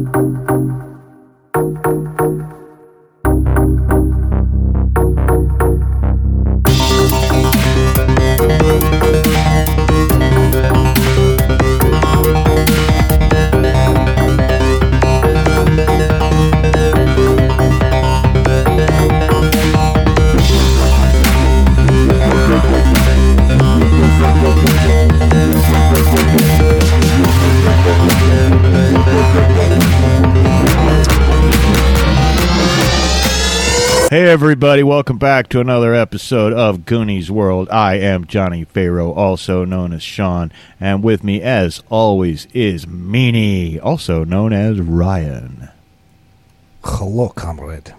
Hey, everybody, welcome back to another episode of Goonies World. I am Johnny Farrow, also known as Sean, and with me, as always, is Meanie, also known as Ryan. Hello, comrade.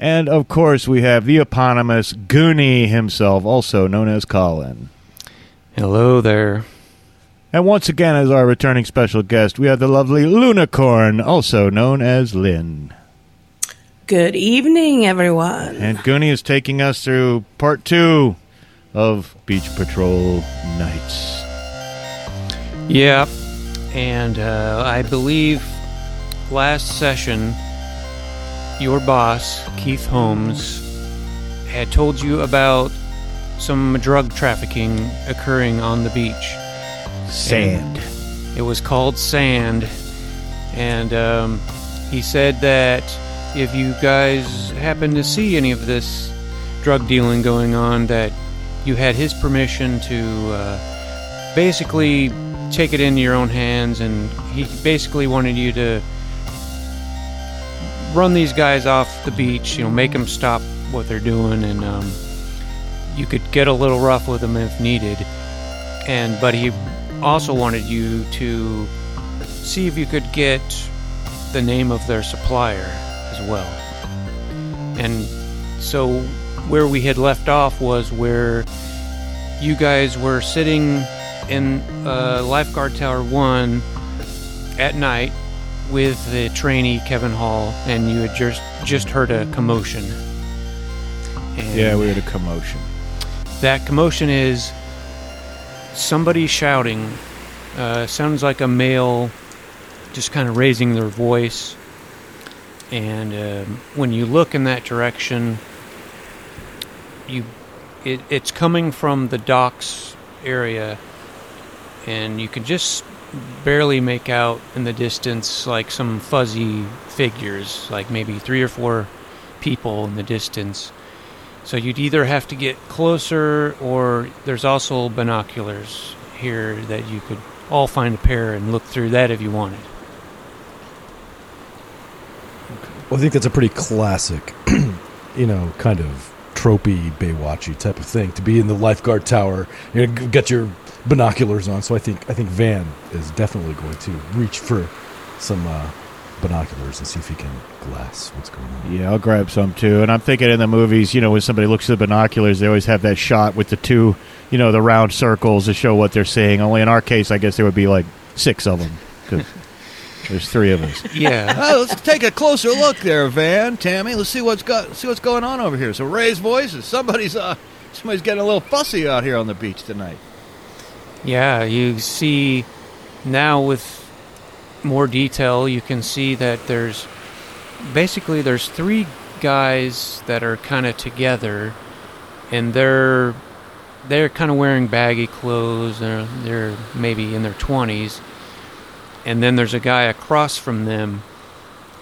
And of course, we have the eponymous Goonie himself, also known as Colin. Hello there. And once again, as our returning special guest, we have the lovely Lunicorn, also known as Lynn. Good evening, everyone. And Goonie is taking us through part two of Beach Patrol Nights. Yeah, and uh, I believe last session, your boss, Keith Holmes, had told you about some drug trafficking occurring on the beach. Sand. It was called Sand, and um, he said that if you guys happen to see any of this drug dealing going on, that you had his permission to uh, basically take it into your own hands, and he basically wanted you to run these guys off the beach, you know, make them stop what they're doing, and um, you could get a little rough with them if needed. And but he also wanted you to see if you could get the name of their supplier as well. And so where we had left off was where you guys were sitting in uh, lifeguard tower one at night with the trainee Kevin Hall, and you had just just heard a commotion. And Yeah, we had a commotion. that commotion is somebody shouting. Uh, sounds like a male, just kind of raising their voice. And um when you look in that direction, you it, it's coming from the docks area, and you can just barely make out in the distance like some fuzzy figures, like maybe three or four people in the distance. So you'd either have to get closer, or there's also binoculars here that you could all find a pair and look through that if you wanted. Well, I think that's a pretty classic, you know, kind of tropey Baywatchy type of thing to be in the lifeguard tower. You know, get your binoculars on. So I think I think Van is definitely going to reach for some uh, binoculars and see if he can glass what's going on. Yeah, I'll grab some too. And I'm thinking in the movies, you know, when somebody looks at the binoculars, they always have that shot with the two, you know, the round circles to show what they're seeing. Only in our case, I guess there would be like six of them there's three of us. Yeah. Oh, let's take a closer look there, Van, Tammy. Let's see what's got see what's going on over here. So raise voices. Somebody's uh somebody's getting a little fussy out here on the beach tonight. Yeah, you see now with more detail, you can see that there's basically there's three guys that are kind of together, and they're they're kind of wearing baggy clothes. They're, they're maybe in their twenties, and then there's a guy across from them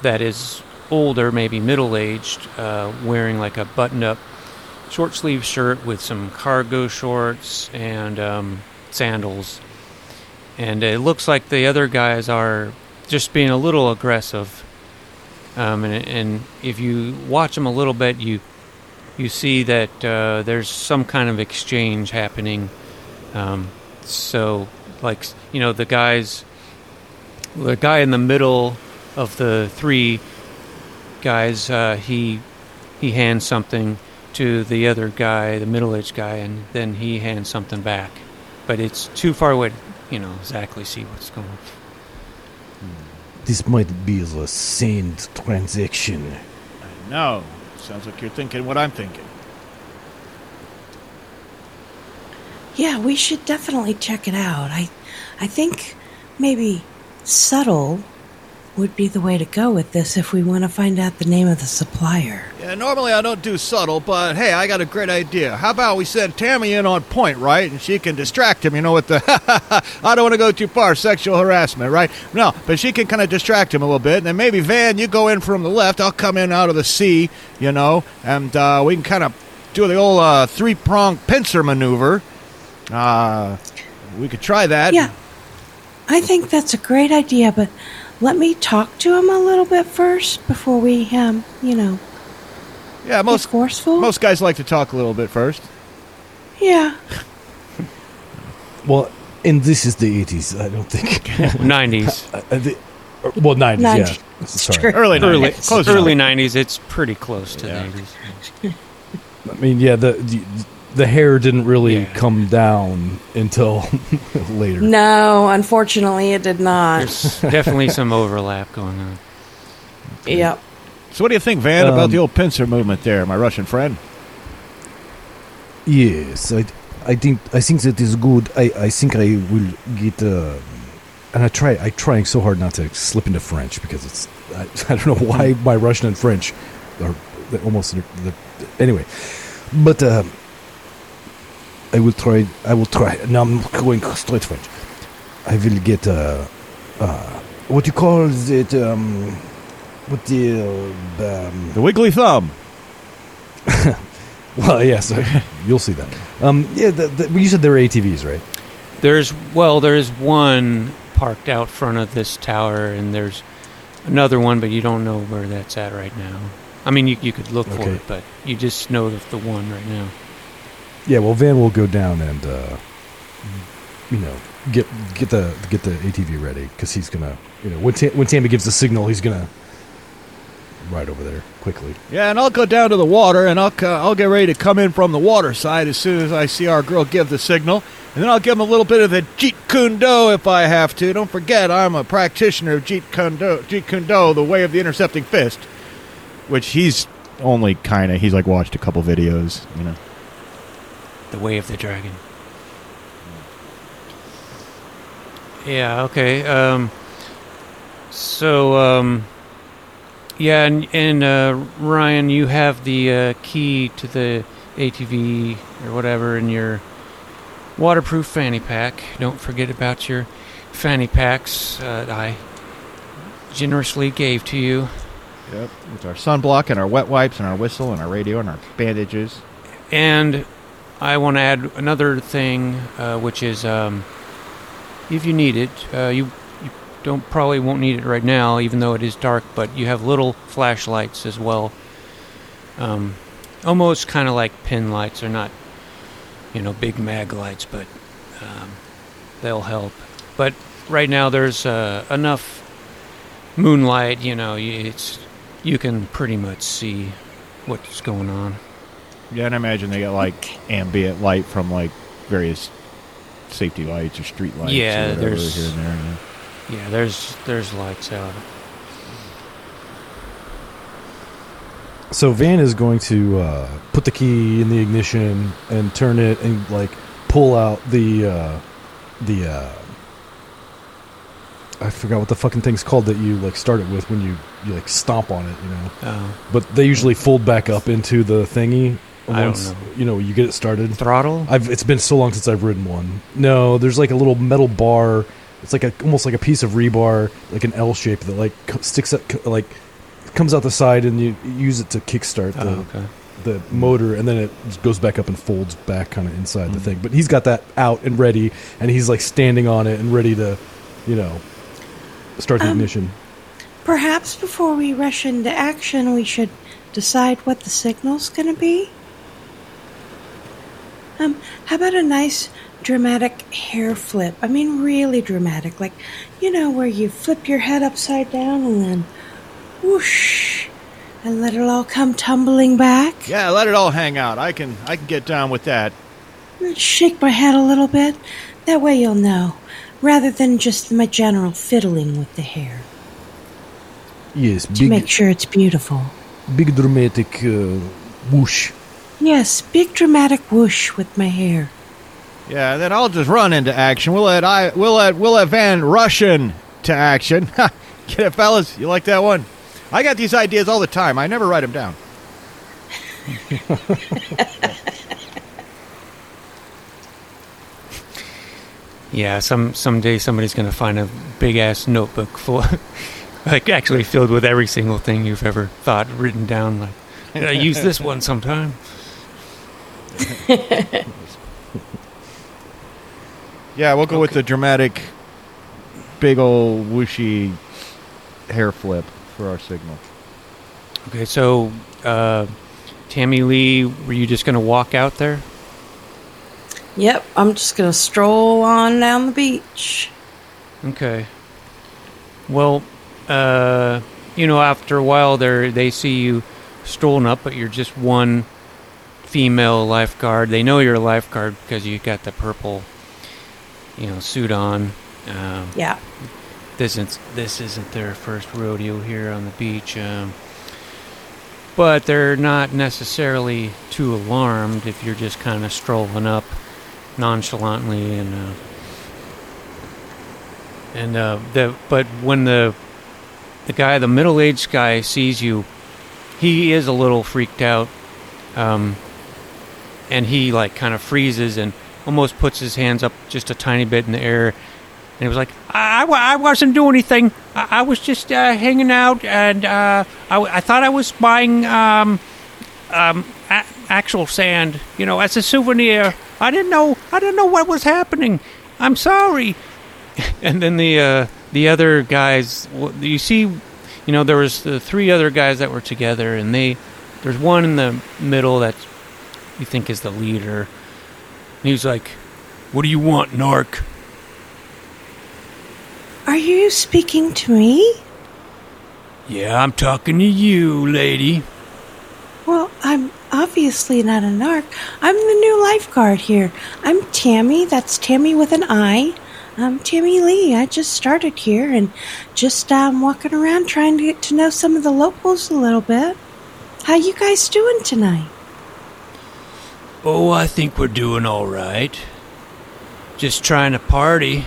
that is older, maybe middle aged, uh, wearing like a button up short sleeve shirt with some cargo shorts and um, sandals. And it looks like the other guys are just being a little aggressive. Um, and, and if you watch them a little bit, you you see that uh, there's some kind of exchange happening. Um, so, like you know, the guys, the guy in the middle of the three guys, uh, he he hands something to the other guy, the middle-aged guy, and then he hands something back. But it's too far away, to, you know, exactly see what's going on. This might be the sand transaction. No, sounds like you're thinking what I'm thinking. Yeah, we should definitely check it out. I, I think maybe subtle would be the way to go with this if we want to find out the name of the supplier. Yeah, normally I don't do subtle, but hey, I got a great idea. How about we send Tammy in on point, right? And she can distract him, you know, with the, I don't want to go too far, sexual harassment, right? No, but she can kind of distract him a little bit. And then maybe, Van, you go in from the left, I'll come in out of the sea, you know, and uh, we can kind of do the old uh, three prong pincer maneuver. Uh, we could try that. Yeah. I think that's a great idea, but let me talk to him a little bit first before we, um, you know, Yeah, get most, forceful. most guys like to talk a little bit first. yeah. Well, and this is the 80s, I don't think. 90s. Uh, the, uh, well, 90s, 90s. yeah. Sorry. Early 90s. early Close early 90s. It's pretty close to Yeah. the 80s. I mean, yeah, the, the the hair didn't really Yeah. come down until later. No, unfortunately, it did not. There's definitely some overlap going on. Yep. So, what do you think, Van, about Um, the old pincer movement there, my Russian friend? Yes, I, I think I think that is good. I, I think I will get. Uh, and I try I trying so hard not to slip into French because it's I, I don't know why my Russian and French are they're almost the, the, anyway, but uh, I will try. I will try. Now I'm going straight French. I will get uh, uh, what you call it um, what the uh, um, The wiggly thumb. well yes you'll see that um yeah the, the, you said there were ATVs right There's well, there's one parked out front of this tower, and there's another one, but you don't know where that's at right now. I mean, you, you could look for it, but you just know of the one right now. Yeah, well, Van will go down and uh, you know get get the get the ATV ready because he's gonna you know when Ta- when Tammy gives the signal, he's gonna ride over there quickly. Yeah, and I'll go down to the water, and I'll, uh, I'll get ready to come in from the water side as soon as I see our girl give the signal. And then I'll give him a little bit of the Jeet Kune Do if I have to. Don't forget, I'm a practitioner of Jeet Kune Do, Jeet Kune Do the way of the intercepting fist. Which he's only kind of, he's like watched a couple videos, you know. The Way of the Dragon. Yeah. Okay. Um. So. Um. Yeah, and, and uh, Ryan, you have the uh, key to the ATV or whatever in your waterproof fanny pack. Don't forget about your fanny packs uh, I generously gave to you. Yep. With our sunblock and our wet wipes and our whistle and our radio and our bandages. And I want to add another thing, uh, which is um, if you need it, uh, you you don't probably won't need it right now, even though it is dark. But you have little flashlights as well, um, almost kind of like pin lights. They're not, you know, big mag lights, but um, they'll help. But right now there's uh, enough moonlight. You know, it's you can pretty much see what's going on. Yeah, and I imagine they got like ambient light from like various safety lights or street lights. Yeah, or whatever there's- here and there. yeah. Yeah, there's there's lights out. So Van is going to uh, put the key in the ignition and turn it and like pull out the uh, the uh, I forgot what the fucking thing's called that you like start it with when you you like stomp on it, you know. Uh, But they usually fold back up into the thingy I don't once know. you know you get it started. throttle. I've it's been so long since I've ridden one. No, there's like a little metal bar. It's like a almost like a piece of rebar, like an L shape that like sticks up, like comes out the side, and you use it to kickstart the oh, okay. the motor, and then it goes back up and folds back kind of inside the Mhm. thing. But he's got that out and ready, and he's like standing on it and ready to, you know, start the Um, ignition. Perhaps before we rush into action, we should decide what the signal's going to be. Um, how about a nice dramatic hair flip? I mean, really dramatic, like you know, where you flip your head upside down and then whoosh, and let it all come tumbling back. Yeah, let it all hang out. I can I can get down with that. And Shake my head a little bit. That way you'll know, rather than just my general fiddling with the hair Yes, to big make sure it's beautiful. big dramatic uh, whoosh. Yes, big dramatic whoosh with my hair. Yeah, then I'll just run into action. We'll let I we'll let we'll let Van rush in to action. Get it, fellas? You like that one? I got these ideas all the time. I never write them down. Yeah, some someday somebody's gonna find a big ass notebook full, like actually filled with every single thing you've ever thought written down. Like, "Did I use this one sometime. Yeah, we'll go with the dramatic, big old whooshy hair flip for our signal. Okay, so uh, Tammy Lee, were you just gonna walk out there? Yep, I'm just gonna stroll on down the beach. Okay. Well, uh, you know, after a while, they they see you strolling up, but you're just one female lifeguard. They know you're a lifeguard because you got the purple, you know, suit on. Um, Yeah. this isn't this isn't their first rodeo here on the beach. Um, but they're not necessarily too alarmed if you're just kind of strolling up nonchalantly and uh, and uh, the but when the the guy the middle-aged guy sees you he is a little freaked out um, and he like kind of freezes and almost puts his hands up just a tiny bit in the air. And he was like i, I, I wasn't doing anything. I, I was just uh, hanging out and uh, I, I thought i was buying um, um, a- actual sand you know as a souvenir. I didn't know i didn't know what was happening. I'm sorry. And then the uh, the other guys you see you know there was the three other guys that were together and they there's one in the middle that you think is the leader and he's like what do you want narc Are you speaking to me? yeah i'm talking to you lady Well, I'm obviously not a narc. I'm the new lifeguard here. I'm Tammy. That's Tammy with an I. I'm Tammy Lee. I just started here and just um, walking around trying to get to know some of the locals a little bit. How you guys doing tonight? Oh i think we're doing all right just trying to party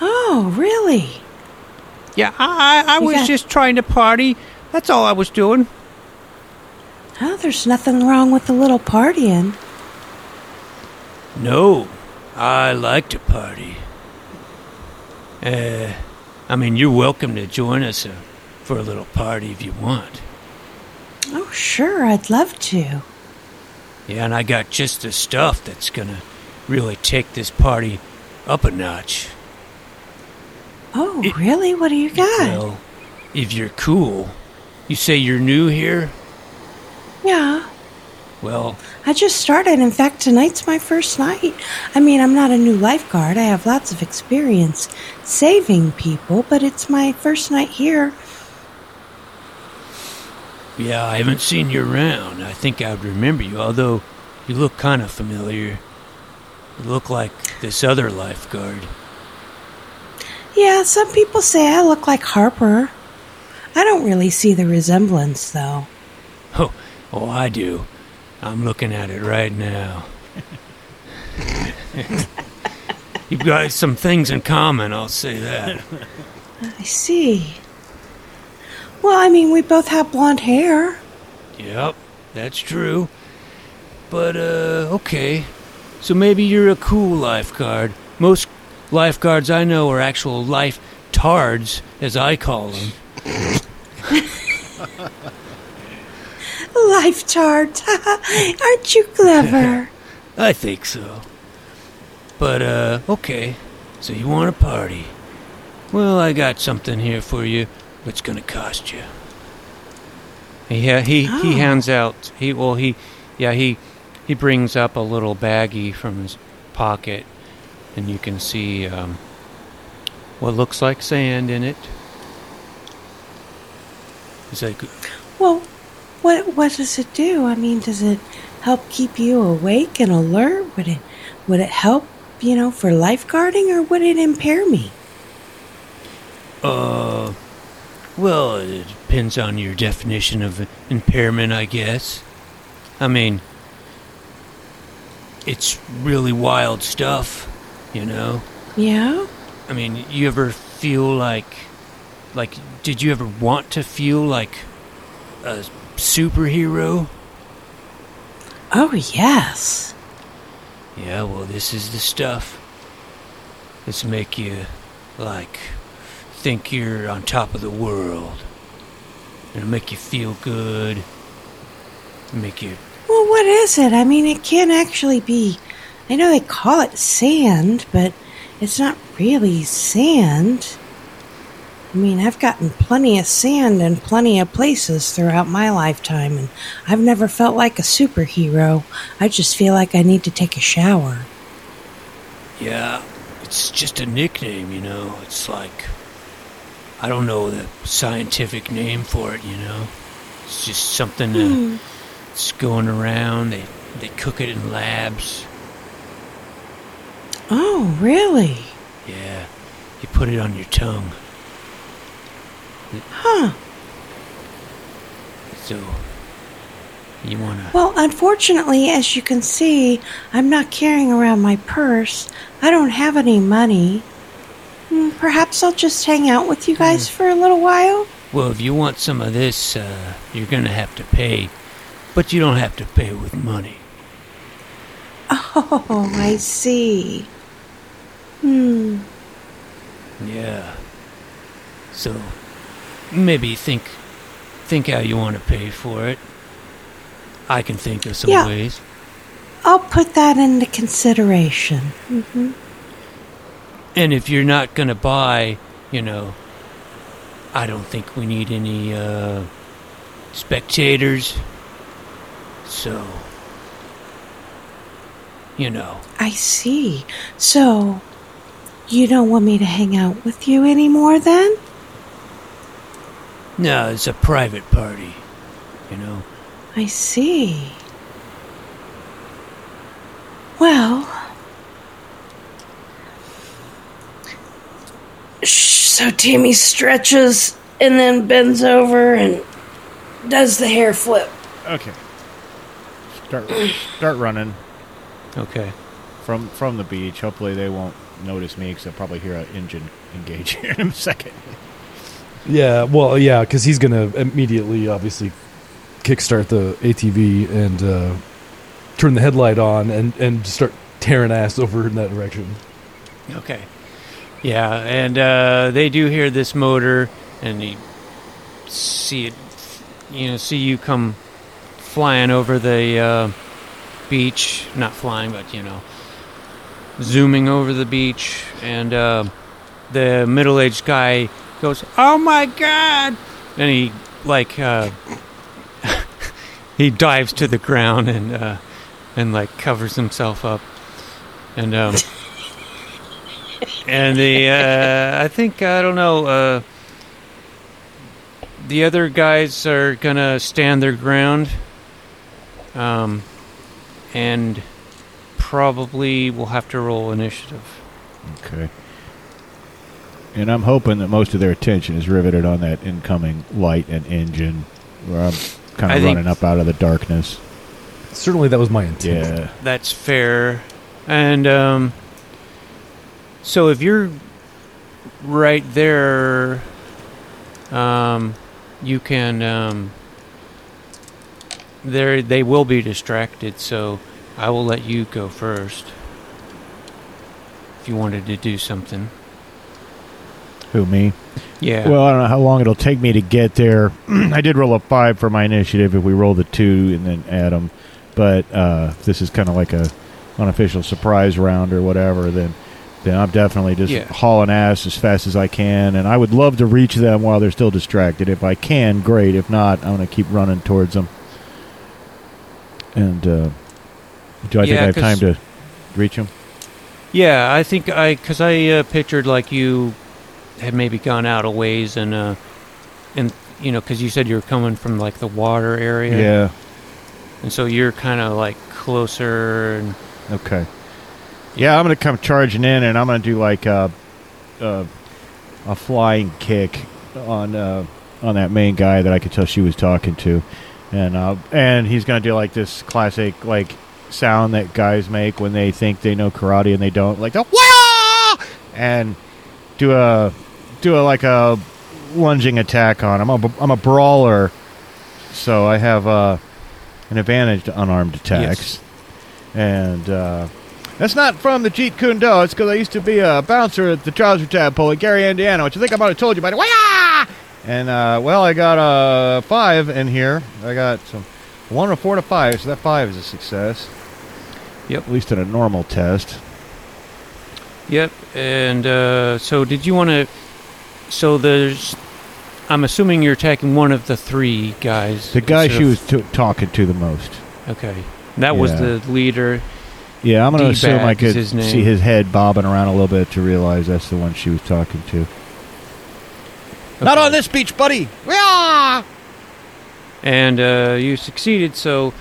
Oh, really? yeah i i, I was got- just trying to party that's all i was doing Oh, there's nothing wrong with a little partying. No, I like to party. Uh, I mean, you're welcome to join us uh, for a little party if you want. Oh, sure, I'd love to. Yeah, and I got just the stuff that's gonna really take this party up a notch. Oh, It- really? What do you got? Well, if you're cool, you say you're new here? yeah. Well, I just started. In fact, tonight's my first night. I mean, I'm not a new lifeguard. I have lots of experience saving people, but it's my first night here. Yeah, I haven't seen you around. I think I'd remember you, although you look kind of familiar. You look like this other lifeguard. Yeah, some people say I look like Harper. I don't really see the resemblance, though. Oh, oh, I do. I'm looking at it right now. You've got some things in common, I'll say that. I see. Well, I mean, we both have blonde hair. Yep, that's true. But, uh, okay. So maybe you're a cool lifeguard. Most lifeguards I know are actual life tards, as I call them. Life tart. Aren't you clever? I think so. But, uh, okay. So you want a party? Well, I got something here for you. What's gonna cost you? Yeah, he he Oh. hands out. He well he, yeah he he brings up a little baggie from his pocket, and you can see um, what looks like sand in it. He's like, well, what what does it do? I mean, does it help keep you awake and alert? Would it would it help, you know, for lifeguarding, or would it impair me? Uh, well, it depends on your definition of impairment, I guess. I mean, it's really wild stuff, you know? Yeah. I mean, you ever feel like like, did you ever want to feel like a superhero? Oh, yes. Yeah, well, this is the stuff. This make you, like, think you're on top of the world. It'll make you feel good. Make you. Well, what is it? I mean, it can't actually be. I know they call it sand, but it's not really sand. I mean, I've gotten plenty of sand in plenty of places throughout my lifetime, and I've never felt like a superhero. I just feel like I need to take a shower. Yeah, it's just a nickname, you know. It's like. I don't know the scientific name for it, you know. It's just something Hmm. that's going around. They, they cook it in labs. Oh, really? Yeah, you put it on your tongue. Huh. So, you wanna. Well, unfortunately, as you can see, I'm not carrying around my purse. I don't have any money. Hmm, Perhaps I'll just hang out with you guys for a little while. Well, if you want some of this, uh, you're gonna have to pay. But you don't have to pay with money. Oh, I see. Hmm. Yeah. So, maybe think, think how you want to pay for it. I can think of some Yeah. ways. I'll put that into consideration. hmm And if you're not gonna buy, you know, I don't think we need any uh, spectators. So, you know, I see. So, you don't want me to hang out with you anymore then? no, it's a private party. You know. I see. Well. So Tammy stretches and then bends over and does the hair flip. Okay. Start start running Okay. from from the beach. Hopefully they won't notice me because they'll probably hear an engine engage here in a second. Yeah, well, yeah, because he's gonna immediately, obviously, kickstart the ATV and uh, turn the headlight on and and start tearing ass over in that direction. Okay. Yeah, and uh, they do hear this motor, and you see it, you know, see you come flying over the uh, beach. Not flying, but you know, zooming over the beach, and uh, the middle-aged guy goes, "Oh my god!" and he like uh, he dives to the ground and uh, and like covers himself up, and um. And the uh, I think I don't know. Uh, the other guys are gonna stand their ground, um, and probably will have to roll initiative. Okay. And I'm hoping that most of their attention is riveted on that incoming light and engine, where I'm kind I of think- running up out of the darkness. Certainly, that was my intent. Yeah. That's fair, and um, so if you're right there, um, you can um, there they will be distracted. So I will let you go first. If you wanted to do something, Who me? yeah. Well, I don't know how long it'll take me to get there. I did roll a five for my initiative. If we roll the two and then add them, but uh, this is kind of like a unofficial surprise round or whatever. Then, then I'm definitely just Yeah. hauling ass as fast as I can, and I would love to reach them while they're still distracted. If I can, great. If not, I'm going to keep running towards them. And uh, do I think I have time to reach them? Yeah, I think I because I uh, pictured like you had maybe gone out a ways and uh, and you know because you said you were coming from like the water area, Yeah. and so you're kind of like closer and Okay. Yeah, I'm gonna come charging in, and I'm gonna do like a a, a flying kick on uh, on that main guy that I could tell she was talking to, and uh, and he's gonna do like this classic like sound that guys make when they think they know karate and they don't, like the Wah! and do a do a like a lunging attack on him. I'm a, I'm a brawler, so I have uh, an advantage to unarmed attacks. And uh, that's not from the Jeet Kune Do. It's because I used to be a bouncer at the Trouser Tadpole in Gary, Indiana, which I think I might have told you about. way. Ah! And uh, well, I got a five in here. I got some one, a four, to five. So that five is a success. Yep. At least in a normal test. Yep. And uh, so, did you want to? So there's. I'm assuming you're attacking one of the three guys. The guy she was t- talking to the most. Okay. That was the leader. Yeah, I'm going to assume I D-Bag is could his see his head bobbing around a little bit to realize that's the one she was talking to. Not on this beach, buddy. and uh, you succeeded. So,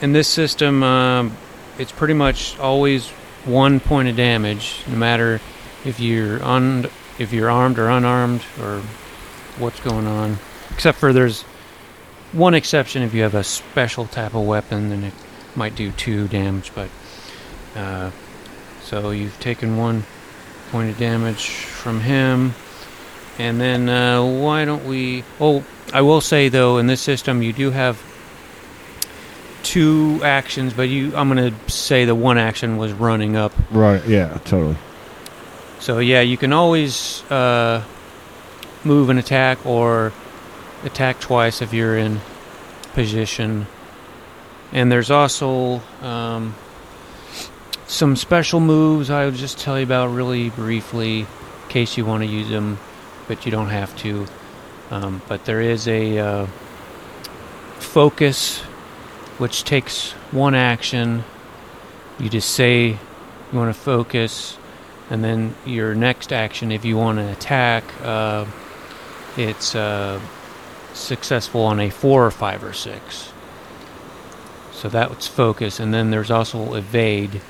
in this system, um, it's pretty much always one point of damage, no matter if you're un- if you're armed or unarmed or what's going on. Except for there's one exception if you have a special type of weapon, then it might do two damage. But uh, so you've taken one point of damage from him. And then uh, why don't we? Oh, I will say though, in this system, you do have two actions, but you I'm gonna say the one action was running up. Right, yeah, totally. So yeah, you can always uh, move and attack or attack twice if you're in position. And there's also um, some special moves I'll just tell you about really briefly, in case you want to use them, but you don't have to. Um, but there is a uh, focus, which takes one action. You just say you want to focus, and then your next action, if you want to attack, uh, it's uh, successful on a four or five or six. So that's focus, and then there's also evade,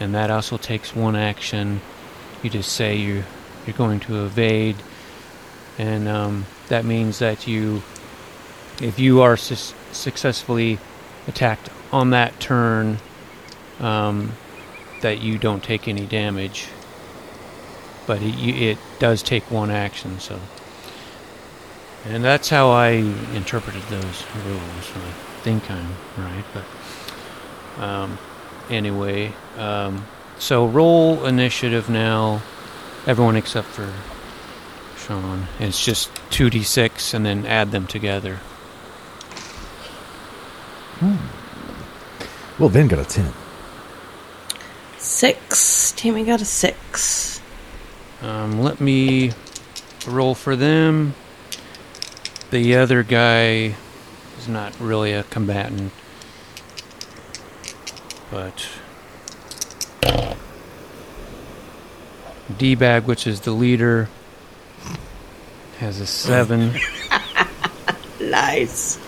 and that also takes one action. You just say you you're going to evade, and um, that means that you, if you are sus- successfully attacked on that turn, um, that you don't take any damage. But it, it does take one action, so. And that's how I interpreted those rules. I think I'm right, but um, anyway, um, so roll initiative now. Everyone except for Sean. It's just two d six, and then add them together. Well, Van got a 10. Six. Tammy got a six. Um, let me roll for them. The other guy is not really a combatant, but D-Bag, which is the leader, has a seven. Nice.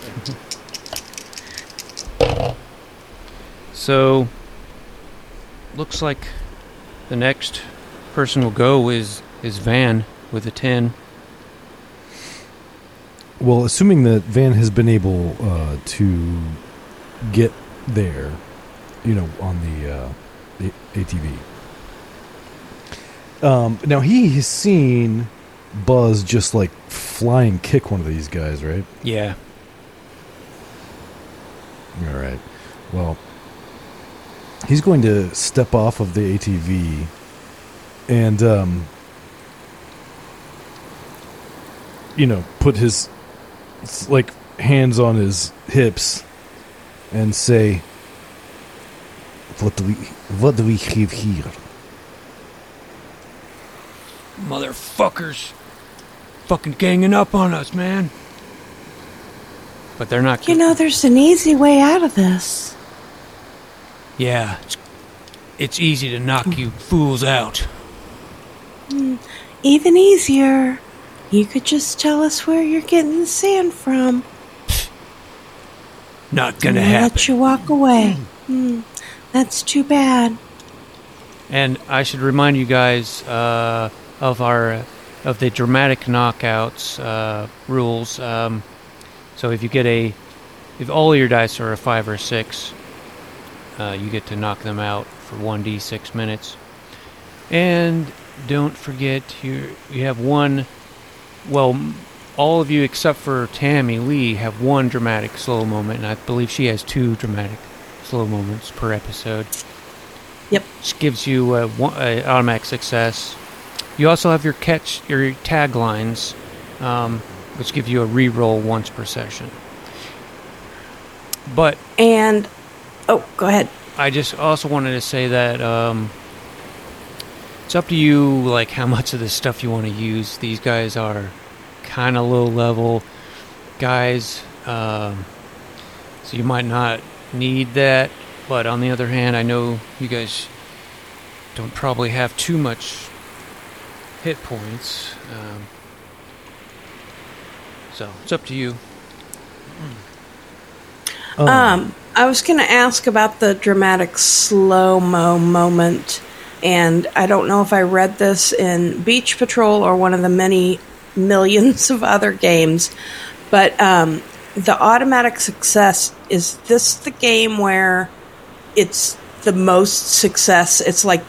So, looks like the next person will go is is Van with a ten. Well, assuming that Van has been able uh, to get there, you know, on the uh, ATV. Um, now he has seen Buzz just like flying kick one of these guys, right? Yeah. All right. Well, he's going to step off of the ATV and, um, you know, put his like hands on his hips and say, "What do we? What do we have here?" Motherfuckers. Fucking ganging up on us, man. But they're not. You know, there's an easy way out of this. Yeah. It's, it's easy to knock you fools out. Even easier. You could just tell us where you're getting the sand from. Not gonna and happen. Let you walk away. Hmm. That's too bad. And I should remind you guys uh, of our of the dramatic knockouts uh, rules. Um, so if you get a if all your dice are a five or six, uh, you get to knock them out for one d six minutes. And don't forget you you have one. Well, all of you except for Tammy Lee have one dramatic slow moment, and I believe she has two dramatic slow moments per episode. Yep. Which gives you a, a automatic success. You also have your catch, your taglines, um, which give you a re-roll once per session. But And oh, go ahead. I just also wanted to say that um, it's up to you, like how much of this stuff you want to use. These guys are kind of low level guys, um, so you might not need that. But on the other hand, I know you guys don't probably have too much hit points, um, so it's up to you. Um, I was going to ask about the dramatic slow mo moment, and I don't know if I read this in Beach Patrol or one of the many millions of other games, but um, the automatic success is this the game where it's the most success? It's like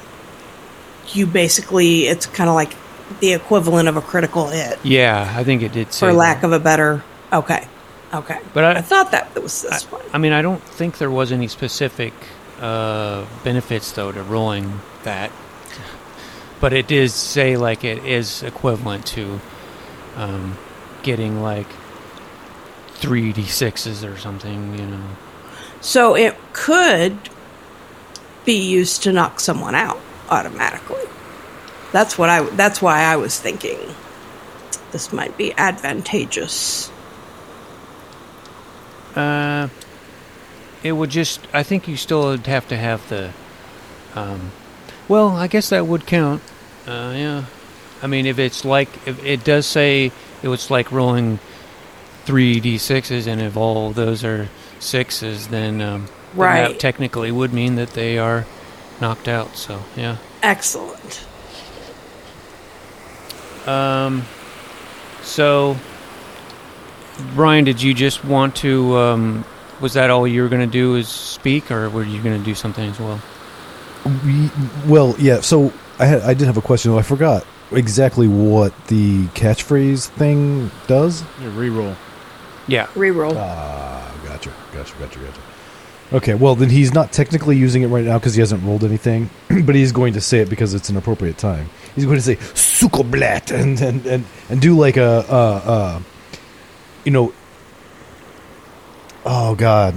you basically, it's kind of like the equivalent of a critical hit, Yeah, I think it did. Say for that. lack of a better. Okay. Okay. But I- I thought that was this one. I mean, I don't think there was any specific uh, benefits though to rolling that, but it does say like it is equivalent to um, getting like three d sixes or something. You know. So it could be used to knock someone out automatically. That's what I. That's why I was thinking this might be advantageous. Uh, it would just. I think you still would have to have the. Um, well, I guess that would count. Uh, yeah. I mean, if it's like, if it does say it was like rolling three d sixes, and if all those are sixes, then um, then that technically would mean that they are knocked out. So yeah. Excellent. Um, so, Brian, did you just want to? Um, was that all you were going to do? Is speak, or were you going to do something as well? We, well, yeah. So I had I did have a question. though. I forgot exactly what the catchphrase thing does. Your reroll. Yeah. Reroll. Ah, gotcha, gotcha, gotcha, gotcha. Okay, well then he's not technically using it right now because he hasn't rolled anything, but he's going to say it because it's an appropriate time. He's going to say "sukoblat" and and and and do like a uh uh, you know, oh god,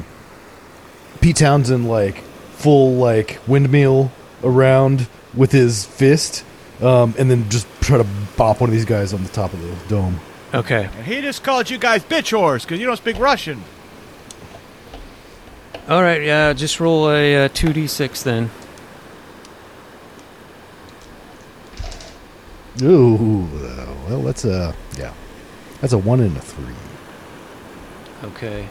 Pete Townshend like full like windmill around with his fist, um, and then just try to bop one of these guys on the top of the dome. Okay. And he just called you guys bitch whores because you don't speak Russian. All right. Yeah. Just roll a two d six then. Ooh, uh, well, that's a yeah, that's a one and a three. Okay.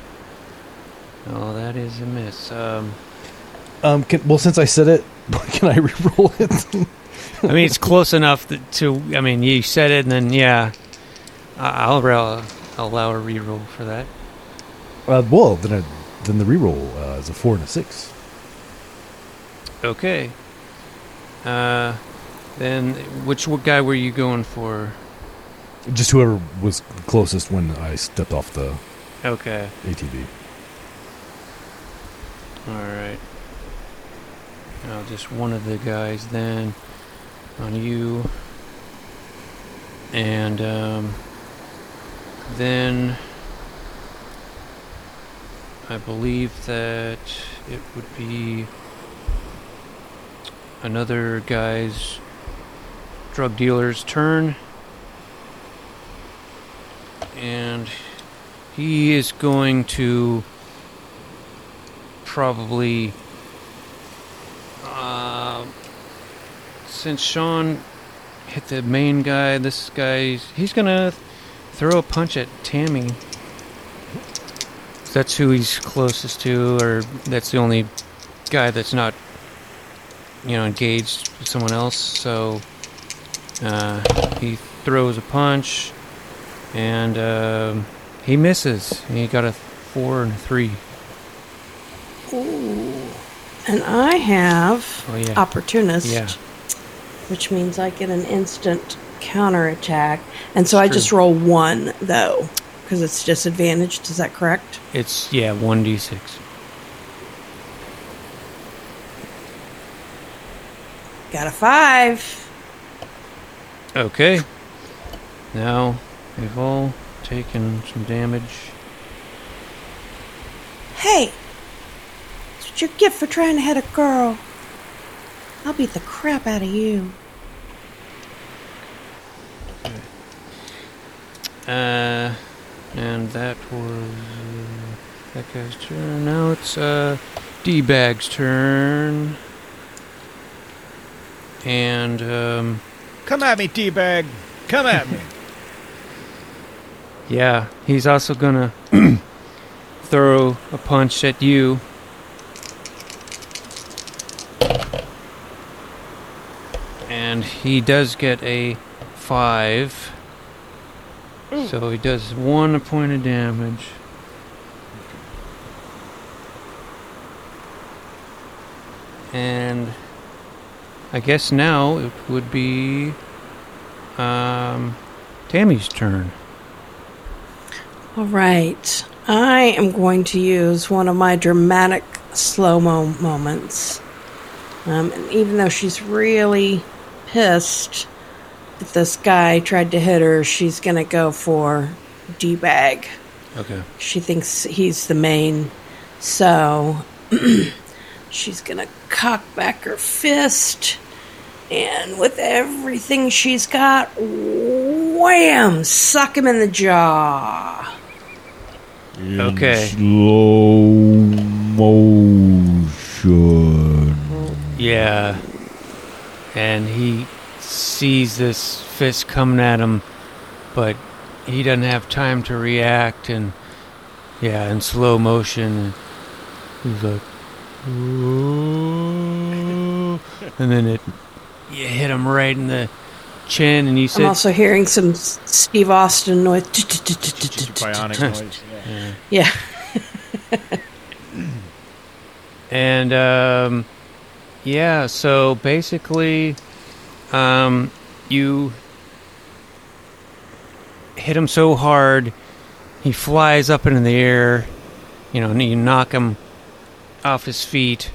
Oh, that is a miss. Um, Um, can, well, since I said it, can I re-roll it? I mean, it's close enough that to. I mean, you said it, and then yeah, I- I'll, rel- I'll allow a reroll for that. uh, well, then I, then the re-roll uh, is a four and a six. Okay. Uh, then which guy were you going for? Just whoever was closest when I stepped off the Okay. ATV. All right. Now just one of the guys then on you, and um, then I believe that it would be another guy's drug dealer's turn, and he is going to probably uh, since Sean hit the main guy, this guy's. he's gonna throw a punch at Tammy. That's who he's closest to, or that's the only guy that's not, you know, engaged with someone else. So uh, he throws a punch, and um, he misses. He got a four and a three. Ooh. And I have Oh yeah. opportunist, Yeah. which means I get an instant counterattack. And so I True. just roll one, though, because it's disadvantaged. Is that correct? It's yeah, one d six. Got a five. Okay. Now we've all taken some damage. Hey, that's what you get for trying to hit a girl. I'll beat the crap out of you. Uh, and that was uh, that guy's turn. Now it's uh, D Bag's turn. And um, Come at me, D-bag. Come at me. yeah, he's also gonna throw a punch at you. And he does get a five. So he does one point of damage. And I guess now it would be um, Tammy's turn. All right. I am going to use one of my dramatic slow mo moments. Um, and even though she's really pissed that this guy tried to hit her, she's going to go for D bag. Okay. She thinks he's the main. So she's going to cock back her fist. And with everything she's got, wham! Suck him in the jaw. Okay. Slow motion. Yeah. And he sees this fist coming at him, but he doesn't have time to react. And yeah, in slow motion, he's like, "Ooh," and then it you hit him right in the chin, and he I'm also hearing some Steve Austin noise. Bionic noise. Yeah. Yeah. And um, yeah, so basically, um, you hit him so hard, he flies up into the air. You know, and you knock him off his feet,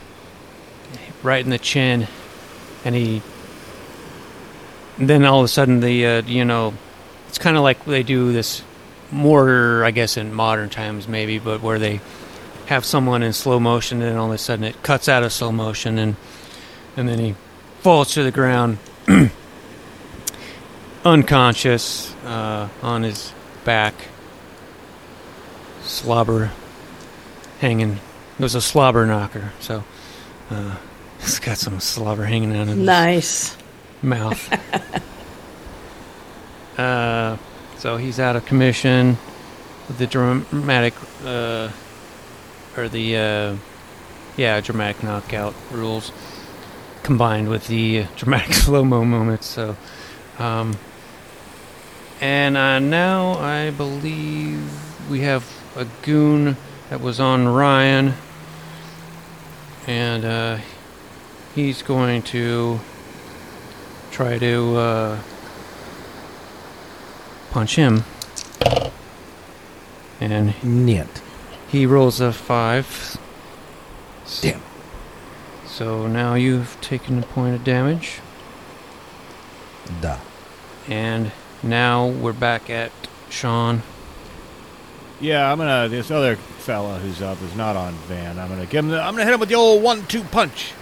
right in the chin, and he. Then all of a sudden, the uh, you know, it's kind of like they do this more, I guess, in modern times maybe, but where they have someone in slow motion, and all of a sudden it cuts out of slow motion, and and then he falls to the ground, unconscious, uh, on his back, slobber hanging. It was a slobber knocker, so uh, he's got some slobber hanging out of his Nice. mouth. uh, so he's out of commission with the dramatic, uh, or the, uh, yeah, dramatic knockout rules combined with the dramatic slow mo moments. So, um, and uh, now I believe we have a goon that was on Ryan, and uh, he's going to try to uh, punch him. And Niet. he rolls a five. Damn. So now you've taken a point of damage. Da. And now we're back at Sean. Yeah, I'm gonna. This other fella who's up is not on Van. I'm gonna give him. The, I'm gonna hit him with the old one-two punch,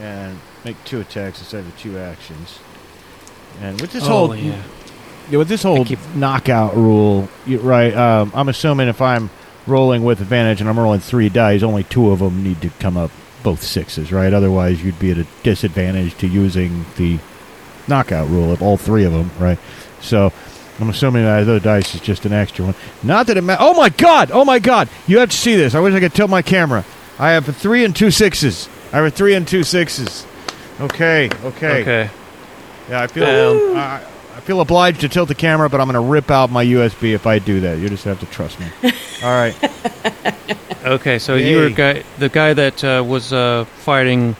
and make two attacks instead of two actions. And with this oh, whole yeah. Yeah, with this whole keep- knockout rule, you, right? Um, I'm assuming if I'm rolling with advantage and I'm rolling three dice, only two of them need to come up both sixes, right? Otherwise, you'd be at a disadvantage to using the knockout rule of all three of them, right? So I'm assuming that other dice is just an extra one. Not that it matters. Oh my god! Oh my god! You have to see this. I wish I could tilt my camera. I have a three and two sixes. I have a three and two sixes. Okay, okay. Okay. Yeah, I feel Um, I, I feel obliged to tilt the camera, but I'm going to rip out my USB if I do that. You just have to trust me. All right. Okay, so you were guy, the guy that uh, was uh, fighting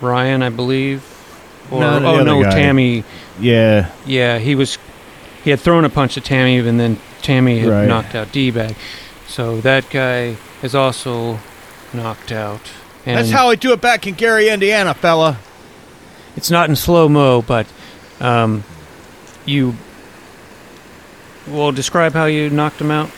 Ryan, I believe. Or No, oh no, guy. Tammy. Yeah, Yeah, he was. He had thrown a punch at Tammy, and then Tammy had Right. knocked out D-bag. So that guy is also knocked out. And that's how I do it back in Gary, Indiana, fella. It's not in slow mo, but um, you. Well, describe how you knocked him out.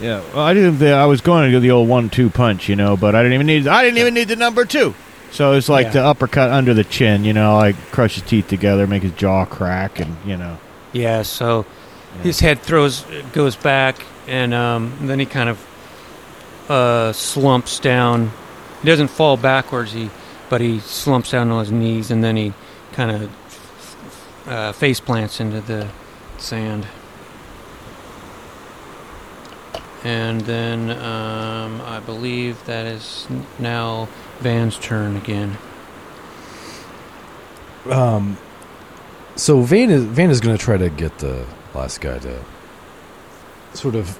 Yeah, well, I didn't. I was going to do the old one-two punch, you know, but I didn't even need. I didn't even need the number two. So it's like Yeah. the uppercut under the chin, you know, like crush his teeth together, make his jaw crack, and you know. Yeah. So Yeah. his head throws goes back, and um, then he kind of uh, slumps down. He doesn't fall backwards. He, but he slumps down on his knees, and then he kind of uh, face plants into the sand. And then um, I believe that is now Van's turn again. Um, so Van is Van is going to try to get the last guy to sort of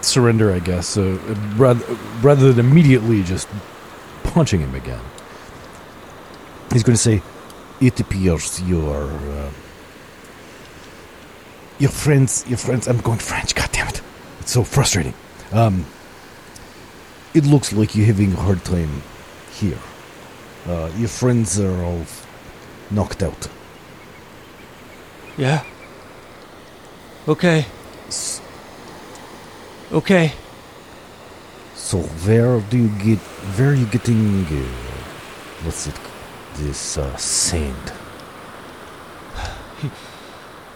surrender, I guess. So rather rather than immediately just punching him again, he's going to say, "It appears your uh, your friends, your friends." I'm going French. God damn it! It's so frustrating. Um, it looks like you're having a hard time here. Uh, your friends are all knocked out. Yeah. Okay. S- Okay. So where do you get? Where are you getting? Uh, what's it? This uh, sand.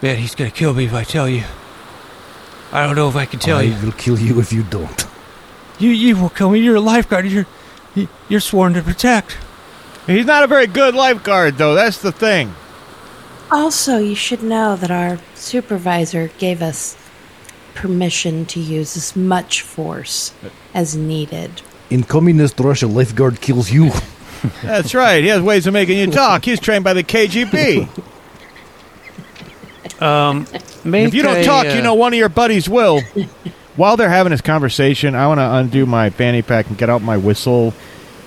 Bet he's gonna kill me if I tell you. I don't know if I can tell I you. will kill you if you don't. You you will kill me. You're a lifeguard. You're you're sworn to protect. He's not a very good lifeguard, though. That's the thing. Also, you should know that our supervisor gave us permission to use as much force as needed. In communist Russia, lifeguard kills you. That's right. He has ways of making you talk. He's trained by the KGB. Um, if you don't a, talk, uh, you know one of your buddies will. While they're having this conversation, I want to undo my fanny pack and get out my whistle,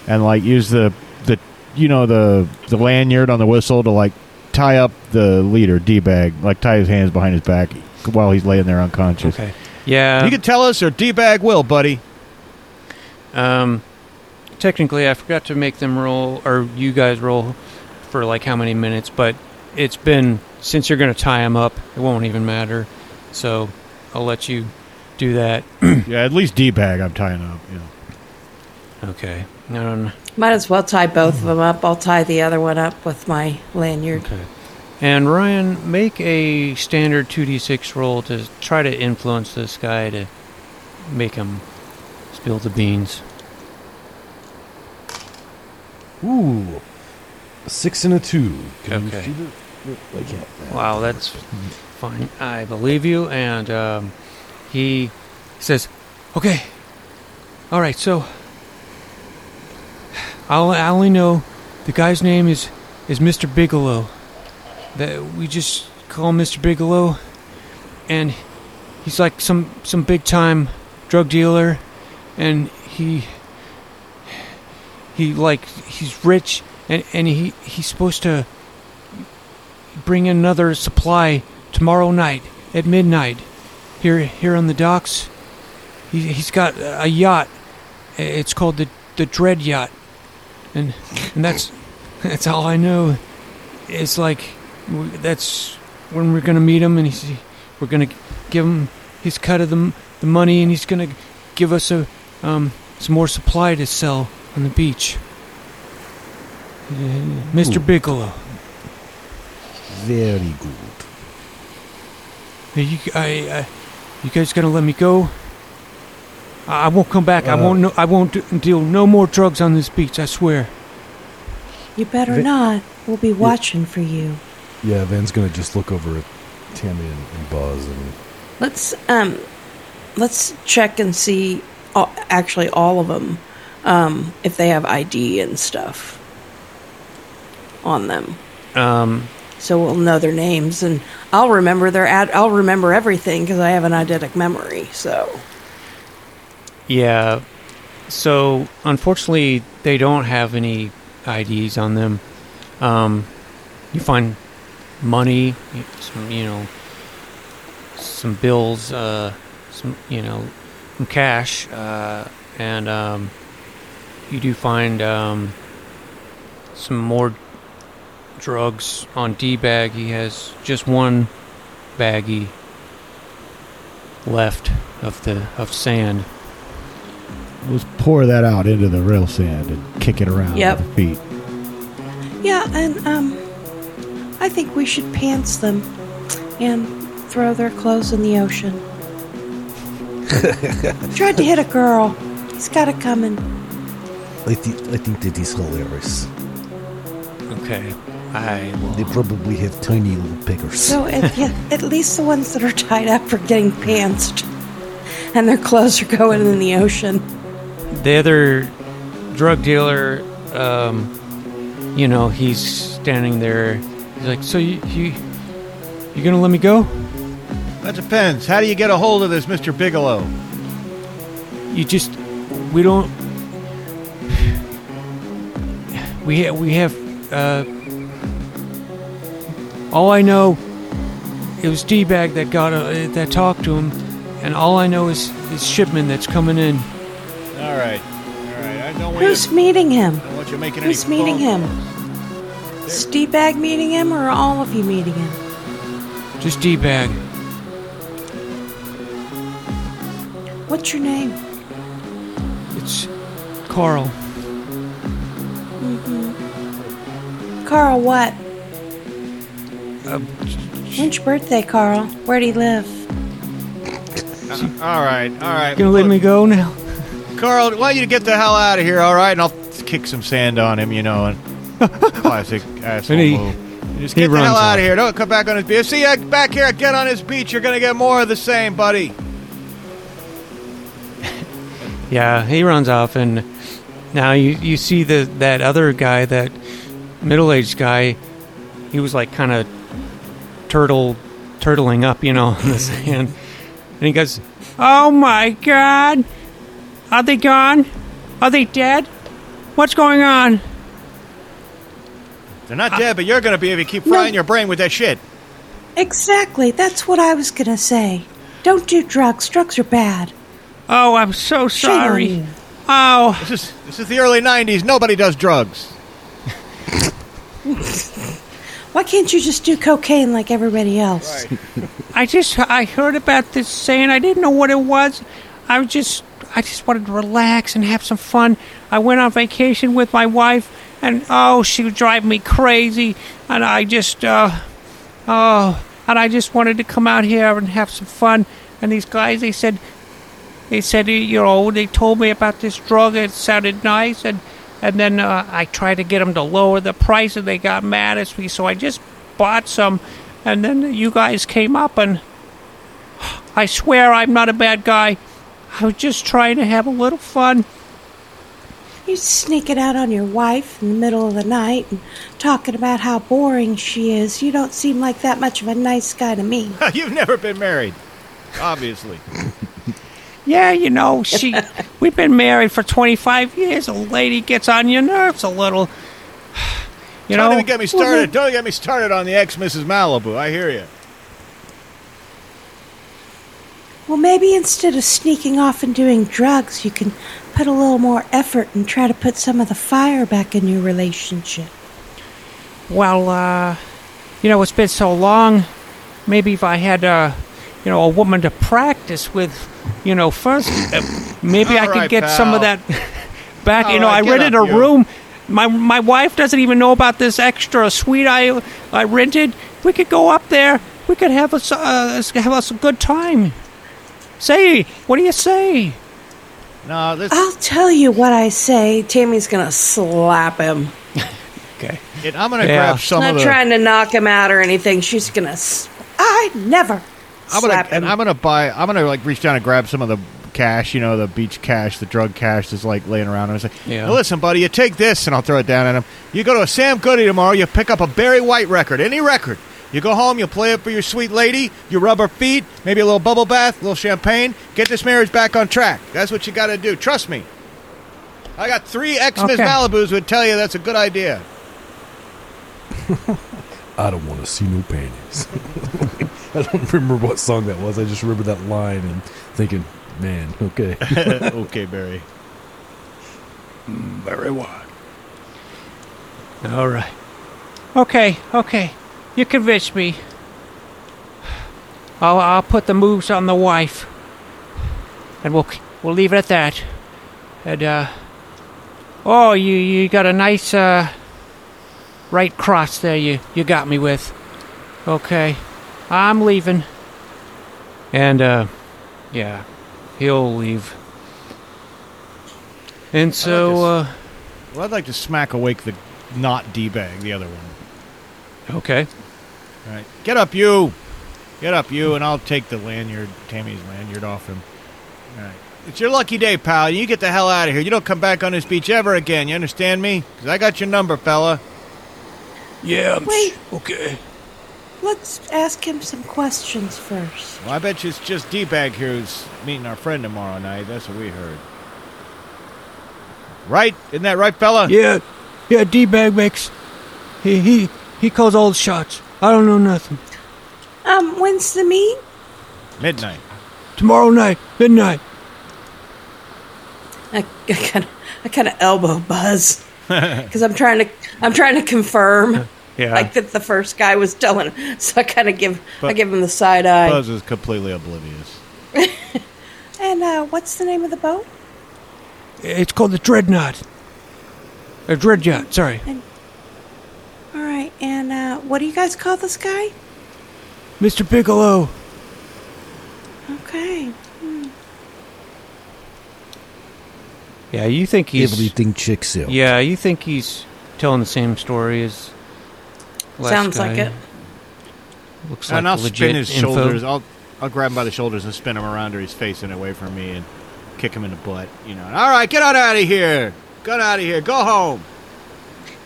and like use the the you know the the lanyard on the whistle to like tie up the leader D bag, like tie his hands behind his back while he's laying there unconscious. Okay. Yeah. You can tell us, or D bag will, buddy. Um, technically, I forgot to make them roll, or you guys roll, for like how many minutes. But it's been since you're gonna tie him up, it won't even matter. So I'll let you do that. Yeah, at least D bag. I'm tying up. Yeah. Okay. Um, Might as well tie both of them up. I'll tie the other one up with my lanyard. okay. And Ryan, make a standard 2d6 roll to try to influence this guy to make him spill the beans. Ooh, a six and a two. Can you Okay. Wow, that's fine. I believe you. And um, he says, "Okay, all right. So I'll, I only know the guy's name is is Mr. Bigelow. That we just call him Mr. Bigelow, and he's like some some big time drug dealer, and he he like he's rich, and and he he's supposed to." Bring another supply tomorrow night at midnight here here on the docks. He, he's got a yacht. It's called the the Dread Yacht, and and that's that's all I know. It's like that's when we're gonna meet him, and he's we're gonna give him his cut of the the money, and he's gonna give us a um some more supply to sell on the beach. Uh, Mr. Bigelow. Very good. Hey, you, I, I, you guys gonna let me go? I, I won't come back. I Uh, won't. No, I won't d- deal no more drugs on this beach. I swear. You better Vi- not. We'll be watching for you. Yeah, Van's gonna just look over at Tammy and, and Buzz and Let's um, let's check and see. all actually, all of them, um, if they have ID and stuff on them, Um, so we'll know their names and I'll remember their ad. I'll remember everything because I have an eidetic memory. So yeah. So unfortunately, they don't have any IDs on them. Um, you find money, some you know, some bills, uh, some you know, some cash, uh, and um, you do find um, some more drugs on D bag. He has just one baggie left of the of sand. Let's pour that out into the real sand and kick it around Yep. with the feet. Yeah, and um, I think we should pants them and throw their clothes in the ocean. Tried to hit a girl. He's got it coming. I, th- I think that is hilarious. Okay, I will. They probably have tiny little pickers. So at, yeah, at least the ones that are tied up are getting pantsed, and their clothes are going in the ocean. the other drug dealer, um, you know, he's standing there. He's like, "So you you you gonna let me go? That depends. How do you get a hold of this Mr. Bigelow? You just we don't we we have uh, all I know it was D bag that got uh, that talked to him, and all I know is this shipment that's coming in. All right. All right. I don't want Who's you, meeting him? I don't want you making Who's any meeting phone him? Steebag meeting him, or all of you meeting him? Just D bag. What's your name? It's Carl. Mm-hmm. Carl. What? Uh, When's your birthday, Carl? Where do you live? All right. All right. Gonna let me go now? Carl, I want you to get the hell out of here, all right? And I'll kick some sand on him, you know, and classic asshole And he- move. Just he get the hell out off. of here. Don't come back on his beach. See you back here. Get on his beach. You're going to get more of the same, buddy. Yeah, he runs off, and now you you see the that other guy, that middle aged guy. He was like kind of turtle turtling up, you know, in the sand, and he goes, "Oh my God, are they gone? Are they dead? What's going on?" They're not uh, dead, but you're going to be if you keep frying your brain with that shit. Exactly. That's what I was gonna say. Don't do drugs. Drugs are bad. Oh, I'm so Shame on sorry. you. Oh, This is this is the early '90s. Nobody does drugs. Why can't you just do cocaine like everybody else? I just I heard about this saying. I didn't know what it was. I was just I just wanted to relax and have some fun. I went on vacation with my wife, and oh, she was driving me crazy. And I just uh, oh, and I just wanted to come out here and have some fun. And these guys, they said, they said, you know, they told me about this drug. It sounded nice, and and then uh, I tried to get them to lower the price, and they got mad at me. So I just bought some, and then you guys came up, and I swear I'm not a bad guy. I was just trying to have a little fun. You sneaking out on your wife in the middle of the night and talking about how boring she is. You don't seem like that much of a nice guy to me. You've never been married, obviously. Yeah, you know, she. we've been married for 25 years. A lady gets on your nerves a little. You Don't know. even get me started. Don't get me started on the ex Mrs. Malibu. I hear you. Well, maybe instead of sneaking off and doing drugs, you can put a little more effort and try to put some of the fire back in your relationship. Well, uh, you know, it's been so long. Maybe if I had, uh, you know, a woman to practice with, you know, first, uh, maybe I All could right, get some of that back. All you know, right, I rented up, a you. room. My my wife doesn't even know about this extra suite I I rented. We could go up there. We could have us uh, have us a good time. Say, what do you say? No, this. I'll tell you what I say. Tammy's gonna slap him. Okay. It, I'm gonna Yeah. grab some Not of the. trying to knock him out or anything. She's gonna. S- I never I'm gonna and. I'm gonna buy. I'm gonna like reach down and grab some of the cash. You know, the beach cash, the drug cash that's like laying around. And I was like, Yeah. "Now listen, buddy, you take this, and I'll throw it down at him. You go to a Sam Goody tomorrow. You pick up a Barry White record, any record. You go home, you play it for your sweet lady. You rub her feet, maybe a little bubble bath, a little champagne. Get this marriage back on track. That's what you got to do. Trust me. I got three ex Miss Okay. Malibus would tell you that's a good idea. I don't want to see no panties. I don't remember what song that was. I just remember that line and thinking, man, okay. okay, Barry. Barry well. All right. Okay, okay. You convinced me. I'll, I'll put the moves on the wife. And we'll, we'll leave it at that. And, uh. Oh, you, you got a nice, uh. Right cross there you, you got me with. Okay. I'm leaving. And, uh. Yeah. He'll leave. And so, uh. Well, I'd like to smack awake the not D bag, the other one. Okay. All right, get up, you. Get up, you, and I'll take the lanyard, Tammy's lanyard off him. All right. It's your lucky day, pal. You get the hell out of here. You don't come back on this beach ever again. You understand me? 'Cause I got your number, fella. Yeah, I'm Wait. okay. Let's ask him some questions first. Well, I bet you it's just D-Bag here who's meeting our friend tomorrow night. That's what we heard. Right? Isn't that right, fella? Yeah, yeah, D bag makes. He he he calls all the shots. I don't know nothing. Um, when's the meet? Midnight. Tomorrow night, midnight. I kind of, I kind of elbow buzz because I'm trying to, I'm trying to confirm, Yeah. like that the first guy was telling. So I kind of give, I give him the side eye. Buzz is completely oblivious. And uh, what's the name of the boat? It's called the Dreadnought. A Dreadnought, sorry. All right, and uh, what do you guys call this guy? Mr. Bigelow. Okay. Yeah, you think he's. Everything checks out. Yeah, you think he's telling the same story as. Last Sounds guy. like it. Looks like and I'll legit spin his info. shoulders. I'll I'll grab him by the shoulders and spin him around to his face and away from me and kick him in the butt. You know. All right, get on out of here. Get out of here. Go home.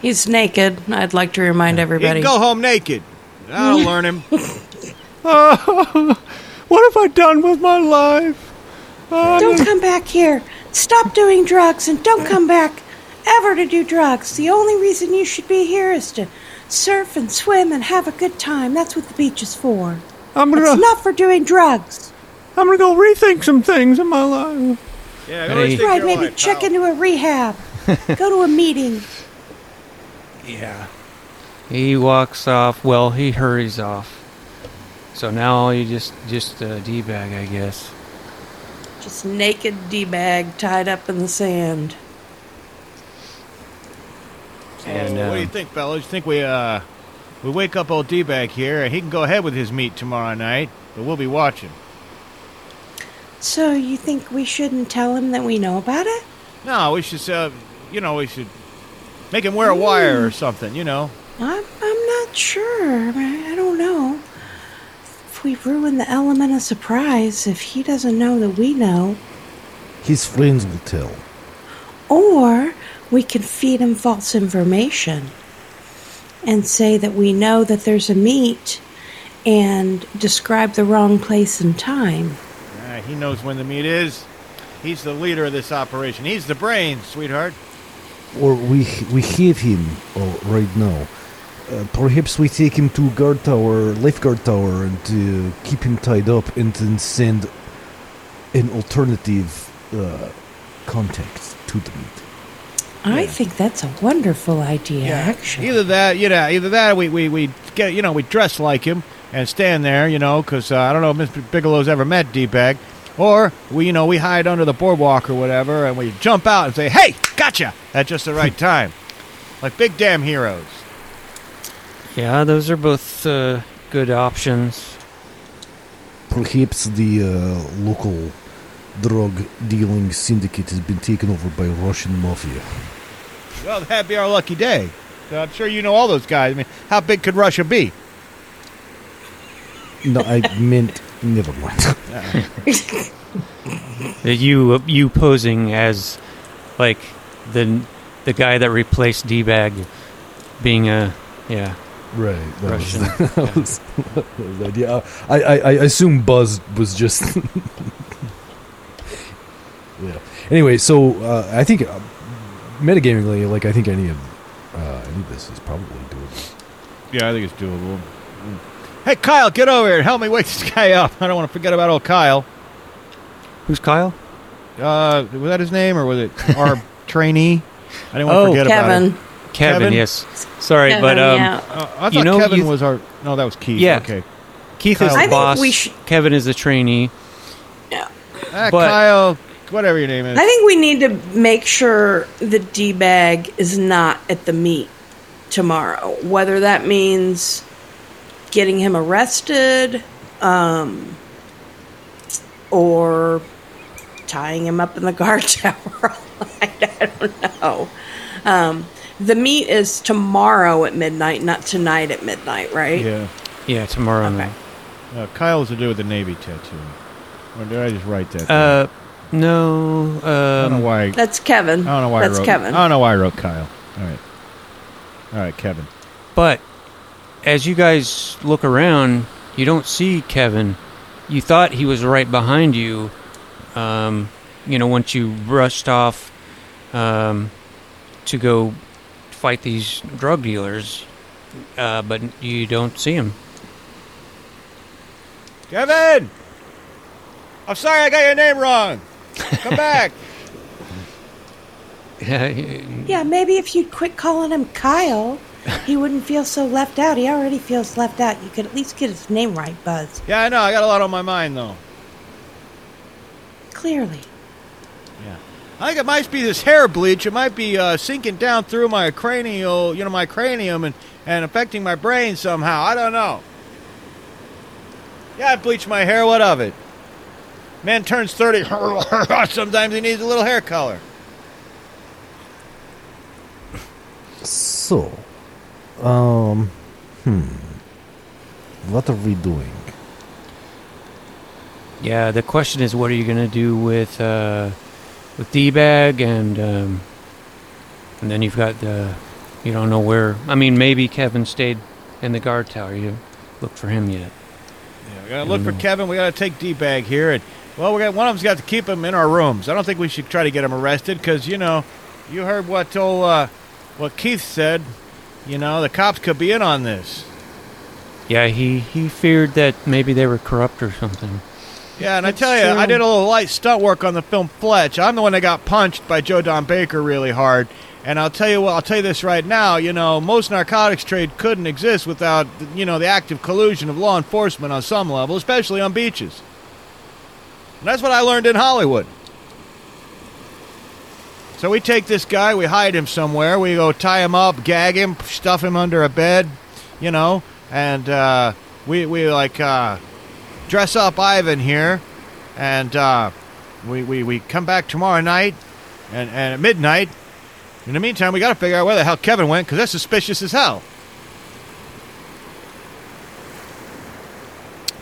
He's naked. I'd like to remind He everybody. can go home naked. I'll learn him. what have I done with my life? Don't oh, come back here. Stop doing drugs and don't come back ever to do drugs. The only reason you should be here is to surf and swim and have a good time. That's what the beach is for. I'm It's gonna, It's not for doing drugs. I'm gonna go rethink some things in my life. Yeah, Hey. go Right, maybe life, check pal. into a rehab. Go to a meeting. Yeah. He walks off. Well, he hurries off. So now you just just uh, d-bag, I guess. Just naked D bag tied up in the sand. And what do you um, think, fellas? You think we uh we wake up old D bag here and he can go ahead with his meet tomorrow night, but we'll be watching. So you think we shouldn't tell him that we know about it? No, we should uh you know, we should make him wear a wire or something, you know. I'm, I'm not sure. I I don't know. If we ruin the element of surprise, if he doesn't know that we know, His friends will tell. or we can feed him false information and say that we know that there's a meet and describe the wrong place and time. Uh, he knows when the meet is. He's the leader of this operation. He's the brains, sweetheart. Or we we have him oh, right now. Uh, perhaps we take him to guard tower, lifeguard tower, and uh, keep him tied up, and then send an alternative uh, contact to the meet. I think that's a wonderful idea, actually. Either that, you know, either that, we we we get, you know, we dress like him and stand there, you know, because uh, I don't know if Mr. Bigelow's ever met D-Bag, or we, you know, we hide under the boardwalk or whatever, and we jump out and say, "Hey, gotcha!" at just the right time, like big damn heroes. yeah, those are both uh, good options. Perhaps the uh, local drug dealing syndicate has been taken over by Russian mafia. Well, that'd be our lucky day. So I'm sure you know all those guys. I mean, how big could Russia be? No, I meant never mind. Uh, You you posing as like the the guy that replaced d-bag, being a yeah Right, that Russian. Was, that, was, that was the idea. Uh, I, I, I assume Buzz was just. yeah. Anyway, so uh, I think uh, metagamingly, like I think any of uh, any of this is probably doable. Yeah, I think it's doable. Mm. Hey, Kyle, get over here and help me wake this guy up. I don't want to forget about old Kyle. Who's Kyle? Uh, was that his name or was it our trainee? I didn't want to Oh, forget about Kevin. him. Kevin. Kevin? Yes. Sorry, Kevin, but um, yeah. Uh, I thought You know, Kevin you- was our. No, that was Keith. Yeah. Okay. Keith Kyle. is the boss. we sh- Kevin is the trainee. Yeah. Ah, But- Kyle, whatever your name is. I think we need to make sure the D bag is not at the meet tomorrow. Whether that means getting him arrested, um, or tying him up in the guard tower. I, I don't know. Um, the meet is tomorrow at midnight, not tonight at midnight, right? yeah. Yeah, tomorrow Okay. night. Uh, Kyle's to do with the Navy tattoo. Or did I just write that? Uh, no. I don't know Um, why. I That's Kevin. don't know why That's I wrote. Kevin. I don't know why I wrote Kyle. All right. All right, Kevin. but as you guys look around, you don't see Kevin. You thought he was right behind you. Um, you know, once you rushed off um, to go fight these drug dealers, uh, but you don't see him. Kevin! I'm sorry I got your name wrong. Come back. Yeah, Yeah, maybe if you'd quit calling him Kyle, he wouldn't feel so left out. He already feels left out. You could at least get his name right, Buzz. yeah, I know. I got a lot on my mind, though. Clearly. Yeah. I think it might be this hair bleach. It might be uh, sinking down through my cranial, you know, my cranium and, and affecting my brain somehow. I don't know. Yeah, I bleached my hair. What of it? Man turns 30. Sometimes he needs a little hair color. So, um, hmm, what are we doing? Yeah, the question is, what are you going to do with uh, with D-bag and um, and then you've got the you don't know where. I mean, maybe Kevin stayed in the guard tower. You looked for him yet? Yeah, we gotta look for Kevin. We gotta take D bag here, and well, we got one of them's got to keep him in our rooms. I don't think we should try to get him arrested because you know, you heard what old uh, what Keith said. You know, the cops could be in on this. Yeah, he he feared that maybe they were corrupt or something. Yeah, and I tell you, I did a little light stunt work on the film Fletch. I'm the one that got punched by Joe Don Baker really hard. And I'll tell you what, I'll tell you this right now. You know, most narcotics trade couldn't exist without, you know, the active collusion of law enforcement on some level, especially on beaches. And that's what I learned in Hollywood. So we take this guy, we hide him somewhere, we go tie him up, gag him, stuff him under a bed, you know, and uh, we we like uh, dress up Ivan here, and uh, we, we, we come back tomorrow night, and, and at midnight. In the meantime, we got to figure out where the hell Kevin went because that's suspicious as hell.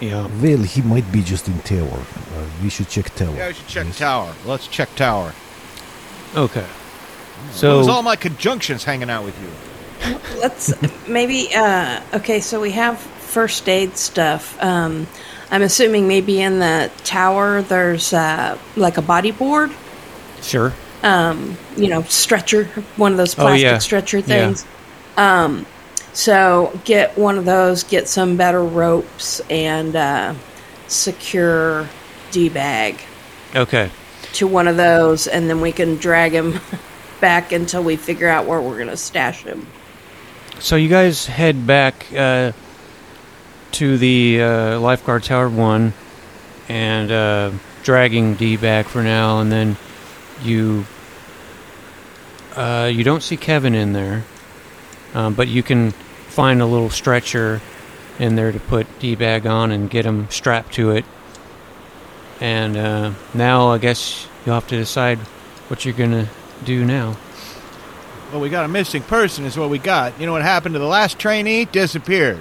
Yeah. Well, he might be just in tower. Uh, we should check tower. Yeah, we should check Yes. tower. Let's check tower. Okay. So So all my conjunctions hanging out with you. Let's maybe. Uh, okay, so we have first aid stuff. Um, I'm assuming maybe in the tower there's uh, like a body board. sure. Um, you know, stretcher, one of those Oh, plastic yeah. stretcher Yeah. things. Um, so get one of those. Get some better ropes and uh, secure D bag Okay. to one of those, and then we can drag him back until we figure out where we're gonna stash him. So you guys head back uh, to the uh, lifeguard tower one, and uh, dragging D back for now, and then you uh, you don't see Kevin in there, um, but you can find a little stretcher in there to put D bag on and get him strapped to it. And uh, now I guess you'll have to decide what you're gonna do now. Well, we got a missing person, is what we got. You know what happened to the last trainee? Disappeared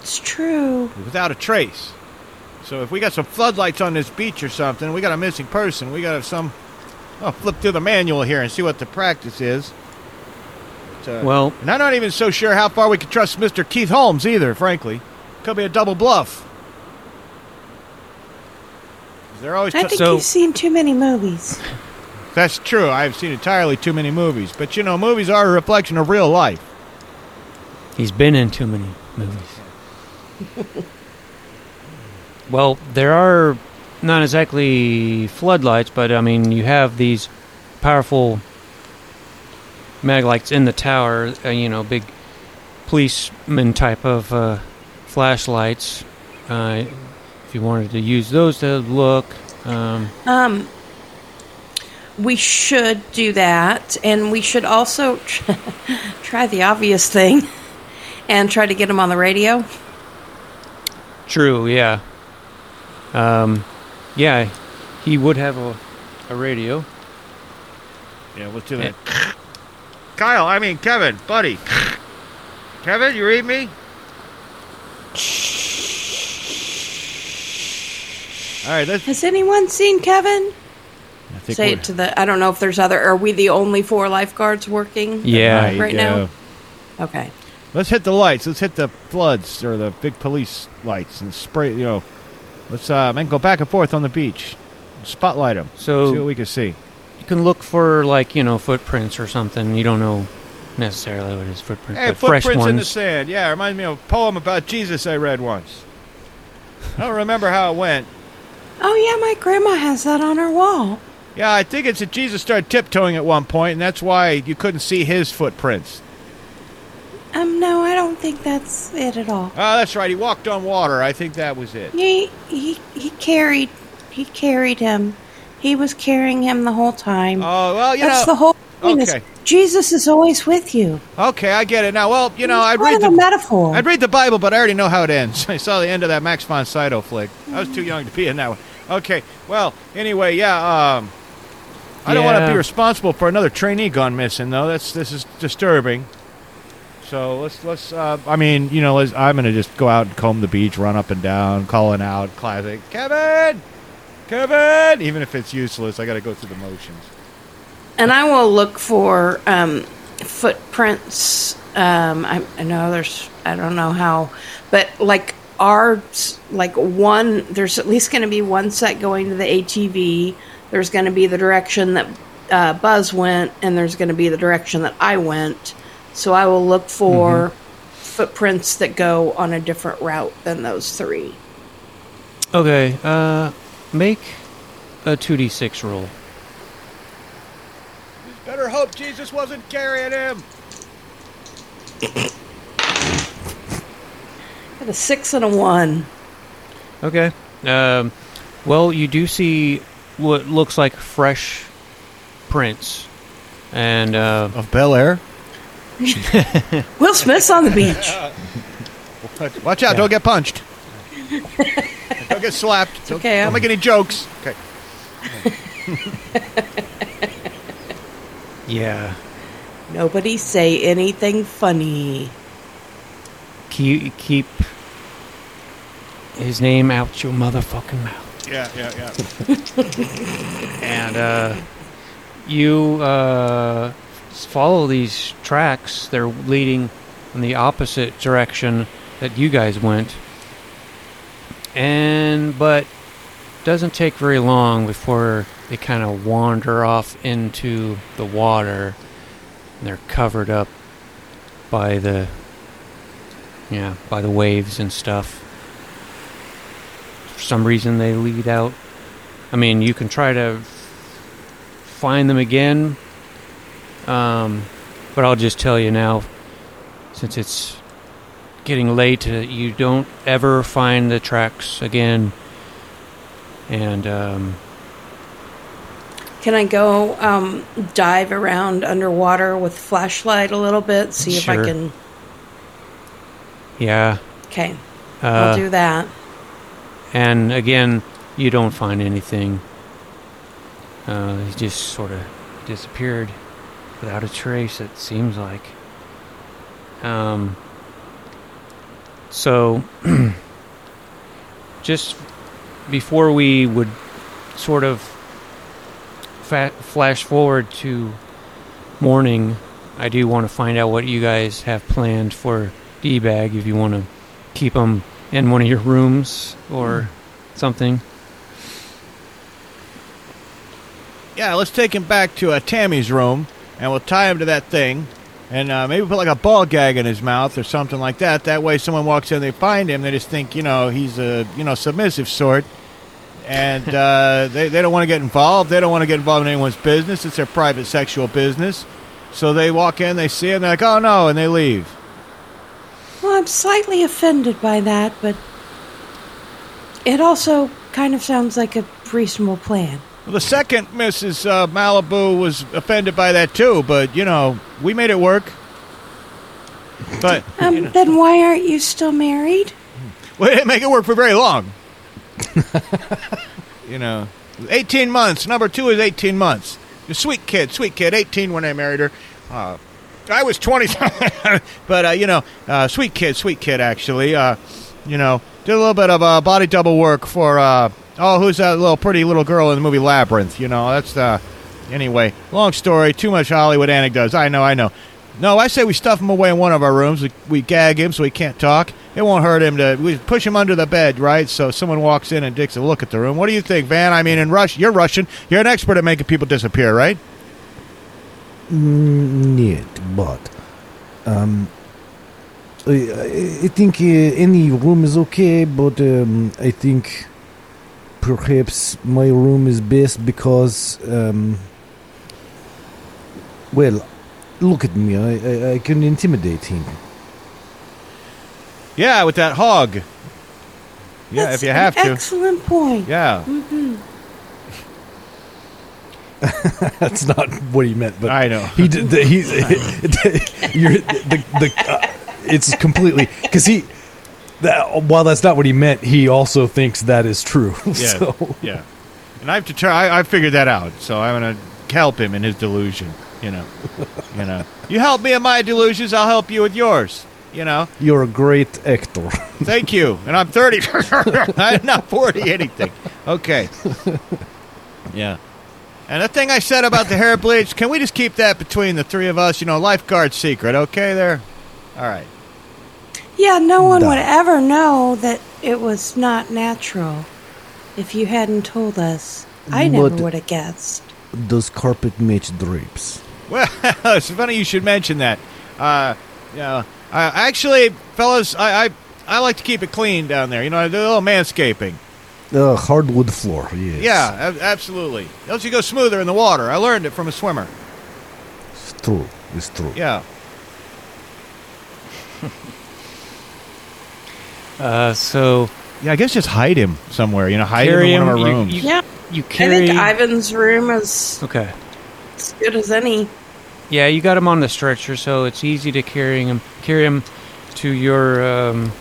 It's true. without a trace. So if we got some floodlights on this beach or something, we got a missing person. We got to some. I'll flip through the manual here and see what the practice is. But, uh, Well, and I'm not even so sure how far we can trust Mr. Keith Holmes either, frankly. Could be a double bluff. They're always I think So- you've seen too many movies. That's true. I've seen entirely too many movies. But you know, movies are a reflection of real life. He's been in too many movies. well, there are not exactly floodlights, but I mean, you have these powerful mag lights in the tower, uh, you know, big policeman type of uh, flashlights. Uh, if you wanted to use those to look, um, Um, we should do that, and we should also try the obvious thing and try to get him on the radio. True, yeah. Um, yeah, he would have a, a radio. Yeah, let's do that. Kyle, I mean Kevin, buddy. Kevin, you read me? All right, let's. Has anyone seen Kevin? I think Say it to the. I don't know if there's other. Are we the only four lifeguards working? Yeah. Right, Right yeah. now? Okay. Let's hit the lights. Let's hit the floods or the big police lights and spray. You know, let's uh, man go back and forth on the beach. Spotlight them. So- see what we can see. You can look for like you know footprints or something. You don't know necessarily what his footprints, Hey, but fresh footprints in the sand. Yeah, reminds me of a poem about Jesus I read once. I don't remember how it went. Oh yeah, my grandma has that on her wall. Yeah, I think it's that Jesus started tiptoeing at one point, and that's why you couldn't see his footprints. Um, no, I don't think that's it at all. Oh, that's right. He walked on water. I think that was it. He he he carried he carried him. He was carrying him the whole time. Oh well, you That's know. the whole thing. is okay. Jesus is always with you. Okay, I get it now. Well, you know, I'd read the metaphor. I'd read the Bible, but I already know how it ends. I saw the end of that Max von Sydow flick. I was too young to be in that one. Okay. Well, anyway, yeah. Um, I don't want to be responsible for another trainee gone missing, though. That's this is disturbing. So let's let's. Uh, I mean, you know, let's, I'm gonna just go out and comb the beach, run up and down, calling out, classic, Kevin, Kevin. Even if it's useless, I got to go through the motions. and I will look for um, footprints. Um, I, I know there's, I don't know how, but like our, like one, there's at least going to be one set going to the ATV. There's going to be the direction that uh, Buzz went, and there's going to be the direction that I went. So I will look for footprints that go on a different route than those three. Okay, uh, make a two d six roll. Better hope Jesus wasn't carrying him. Got a six and a one. Okay. Um, well, you do see what looks like fresh prints, and uh, Of Bel Air. Will Smith's on the beach. Watch out! Don't get punched. don't get slapped. Don't, okay, Don't I'm- make any jokes. Okay. yeah, Nobody say anything funny. keep keep his name out your motherfucking mouth. Yeah, yeah, yeah. and uh, you uh, follow these tracks. They're leading in the opposite direction that you guys went, and but doesn't take very long before they kind of wander off into the water. And they're covered up by the yeah by the waves and stuff. For some reason, they lead out I mean, you can try to find them again, um, but I'll just tell you now, since it's getting late, uh, you don't ever find the tracks again. And um, Can I go um, dive around underwater with flashlight a little bit? See if I Sure. can. yeah, Okay, uh, I'll do that. and again, you don't find anything. Uh, he just sort of disappeared without a trace. It seems like. Um. So, just before we would sort of fa- flash forward to morning, I do want to find out what you guys have planned for D-bag. If you want to keep them in one of your rooms or something. Yeah, let's take him back to uh, Tammy's room, and we'll tie him to that thing, and uh, maybe put like a ball gag in his mouth or something like that. That way, someone walks in, they find him, they just think you know he's a you know submissive sort, and uh, they they don't want to get involved. They don't want to get involved in anyone's business. It's their private sexual business. So they walk in, they see him, they're like, oh no, and they leave. Well, I'm slightly offended by that, but it also kind of sounds like a reasonable plan. Well, the second Mrs. Uh, Malibu was offended by that too, but you know we made it work. But Um, you know, then why aren't you still married? we didn't make it work for very long. you know, eighteen months. Number two is eighteen months. The sweet kid, sweet kid, eighteen when I married her. Uh, I was twenty, but uh, you know, uh, sweet kid, sweet kid. Actually, uh, you know, did a little bit of uh, body double work for. Uh, oh, who's that little pretty little girl in the movie Labyrinth? You know, that's the. Anyway, long story. Too much Hollywood anecdotes. I know, I know. No, I say we stuff him away in one of our rooms. We, we gag him so he can't talk. It won't hurt him to. We push him under the bed, right? So someone walks in and takes a look at the room. What do you think, Van? I mean, in Rush, you're Russian. You're an expert at making people disappear, right? Mm, Нет, but um, I, I I think uh, any room is okay, but um, I think perhaps my room is best because, um, well, look at me. I, I, I can intimidate him. Yeah, with that hog. Yeah, That's if you have an to. Excellent point. Yeah, That's not what he meant, but I know. he did. The, he's you're the the. Uh, it's completely because he. That, while that's not what he meant, he also thinks that is true. Yeah, so yeah. And I have to try. I, I figured that out, so I'm gonna help him in his delusion. You know, you know. You help me in my delusions, I'll help you with yours. You know. you're a great actor. Thank you. And I'm 30. I'm not 40 anything. Okay. Yeah. And the thing I said about the hair bleach, can we just keep that between the three of us? You know, lifeguard secret, okay there? All right. Yeah, no one Duh. would ever know that it was not natural if you hadn't told us. I never would have guessed. Does carpet match drapes? Well, it's funny you should mention that. Uh, you know, uh, actually, fellas, I, I I like to keep it clean down there. You know, I do a little manscaping. Uh, hardwood floor. Yes. Yeah, ab- absolutely. Don't you go smoother in the water? I learned it from a swimmer. It's true. It's true. Yeah. Uh, so Yeah, I guess just hide him somewhere. You know, hide him in one of him, our you- rooms. you- Yeah, you I think Ivan's room is okay. as good as any. Yeah, you got him on the stretcher, so it's easy to carry him carry him to your um,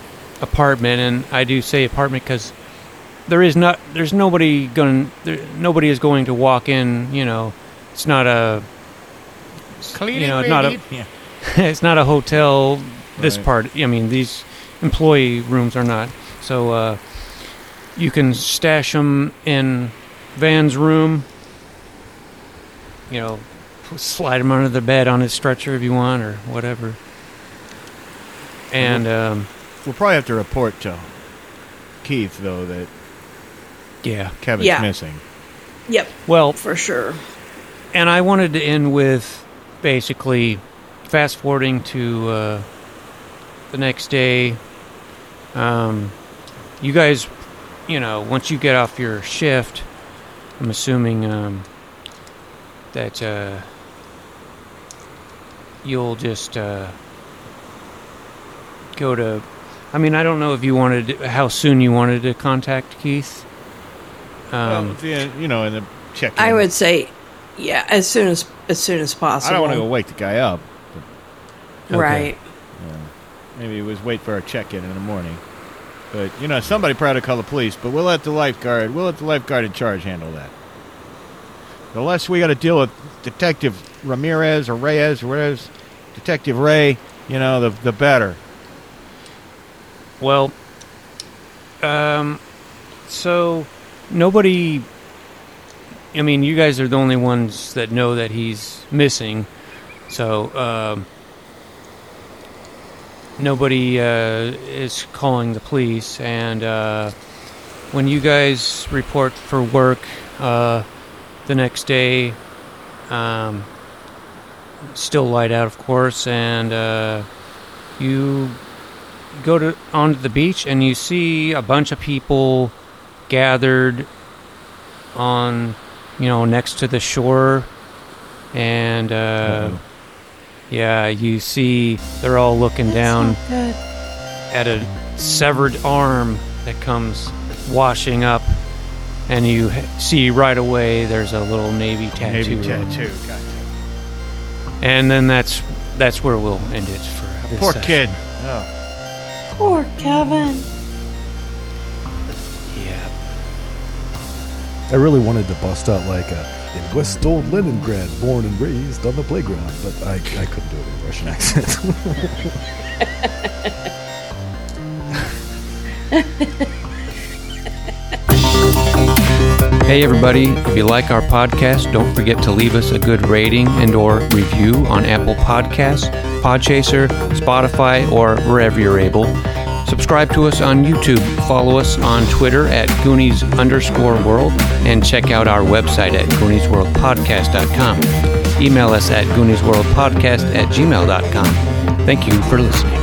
apartment. And I do say apartment because there is not there's nobody going there, nobody is going to walk in. You know, it's not a Clean you know it's not a Yeah. it's not a hotel. This Right. part, I mean, these employee rooms are not. So uh, you can stash them in Van's room. You know, slide him under the bed on his stretcher if you want, or whatever. And um, We'll probably have to report to Keith, though, that yeah, Kevin's Yeah. missing. Yep, well, for sure. and I wanted to end with basically fast forwarding to uh, the next day. Um, you guys, you know, once you get off your shift, I'm assuming um, that uh, you'll just uh, go to. I mean, I don't know if you wanted to, how soon you wanted to contact Keith. Um, well, yeah, you know, in the check. I would say, yeah, as soon as as soon as possible. I don't want to go wake the guy up. Okay. Right. Maybe it was wait for our check-in in the morning. But you know, somebody probably call the police. But we'll let the lifeguard. We'll let the lifeguard in charge handle that. The less we got to deal with Detective Ramirez or Reyes or whatever, Detective Ray, you know, the the better. Well, um, so nobody. I mean, you guys are the only ones that know that he's missing. So um, nobody uh, is calling the police. And uh, when you guys report for work uh, the next day, um, still light out, of course, and you go to onto the beach and you see a bunch of people gathered on, you know, next to the shore, and uh. Yeah, you see they're all looking down That's not good. at a severed arm that comes washing up, and you see right away there's a little navy tattoo. Maybe on it. tattoo. Gotcha. And then that's that's where we'll end it for this Poor session. kid. Oh. oh. Poor Kevin. Yeah. I really wanted to bust out like a in West Old Leningrad, born and raised on the playground, but I, I couldn't do it in a Russian accent. Hey everybody, if you like our podcast, don't forget to leave us a good rating and or review on Apple Podcasts, Podchaser, Spotify, or wherever you're able. Subscribe to us on YouTube, follow us on Twitter at Goonies underscore world, and check out our website at GooniesWorldPodcast.com. Email us at GooniesWorldPodcast at gmail.com. Thank you for listening.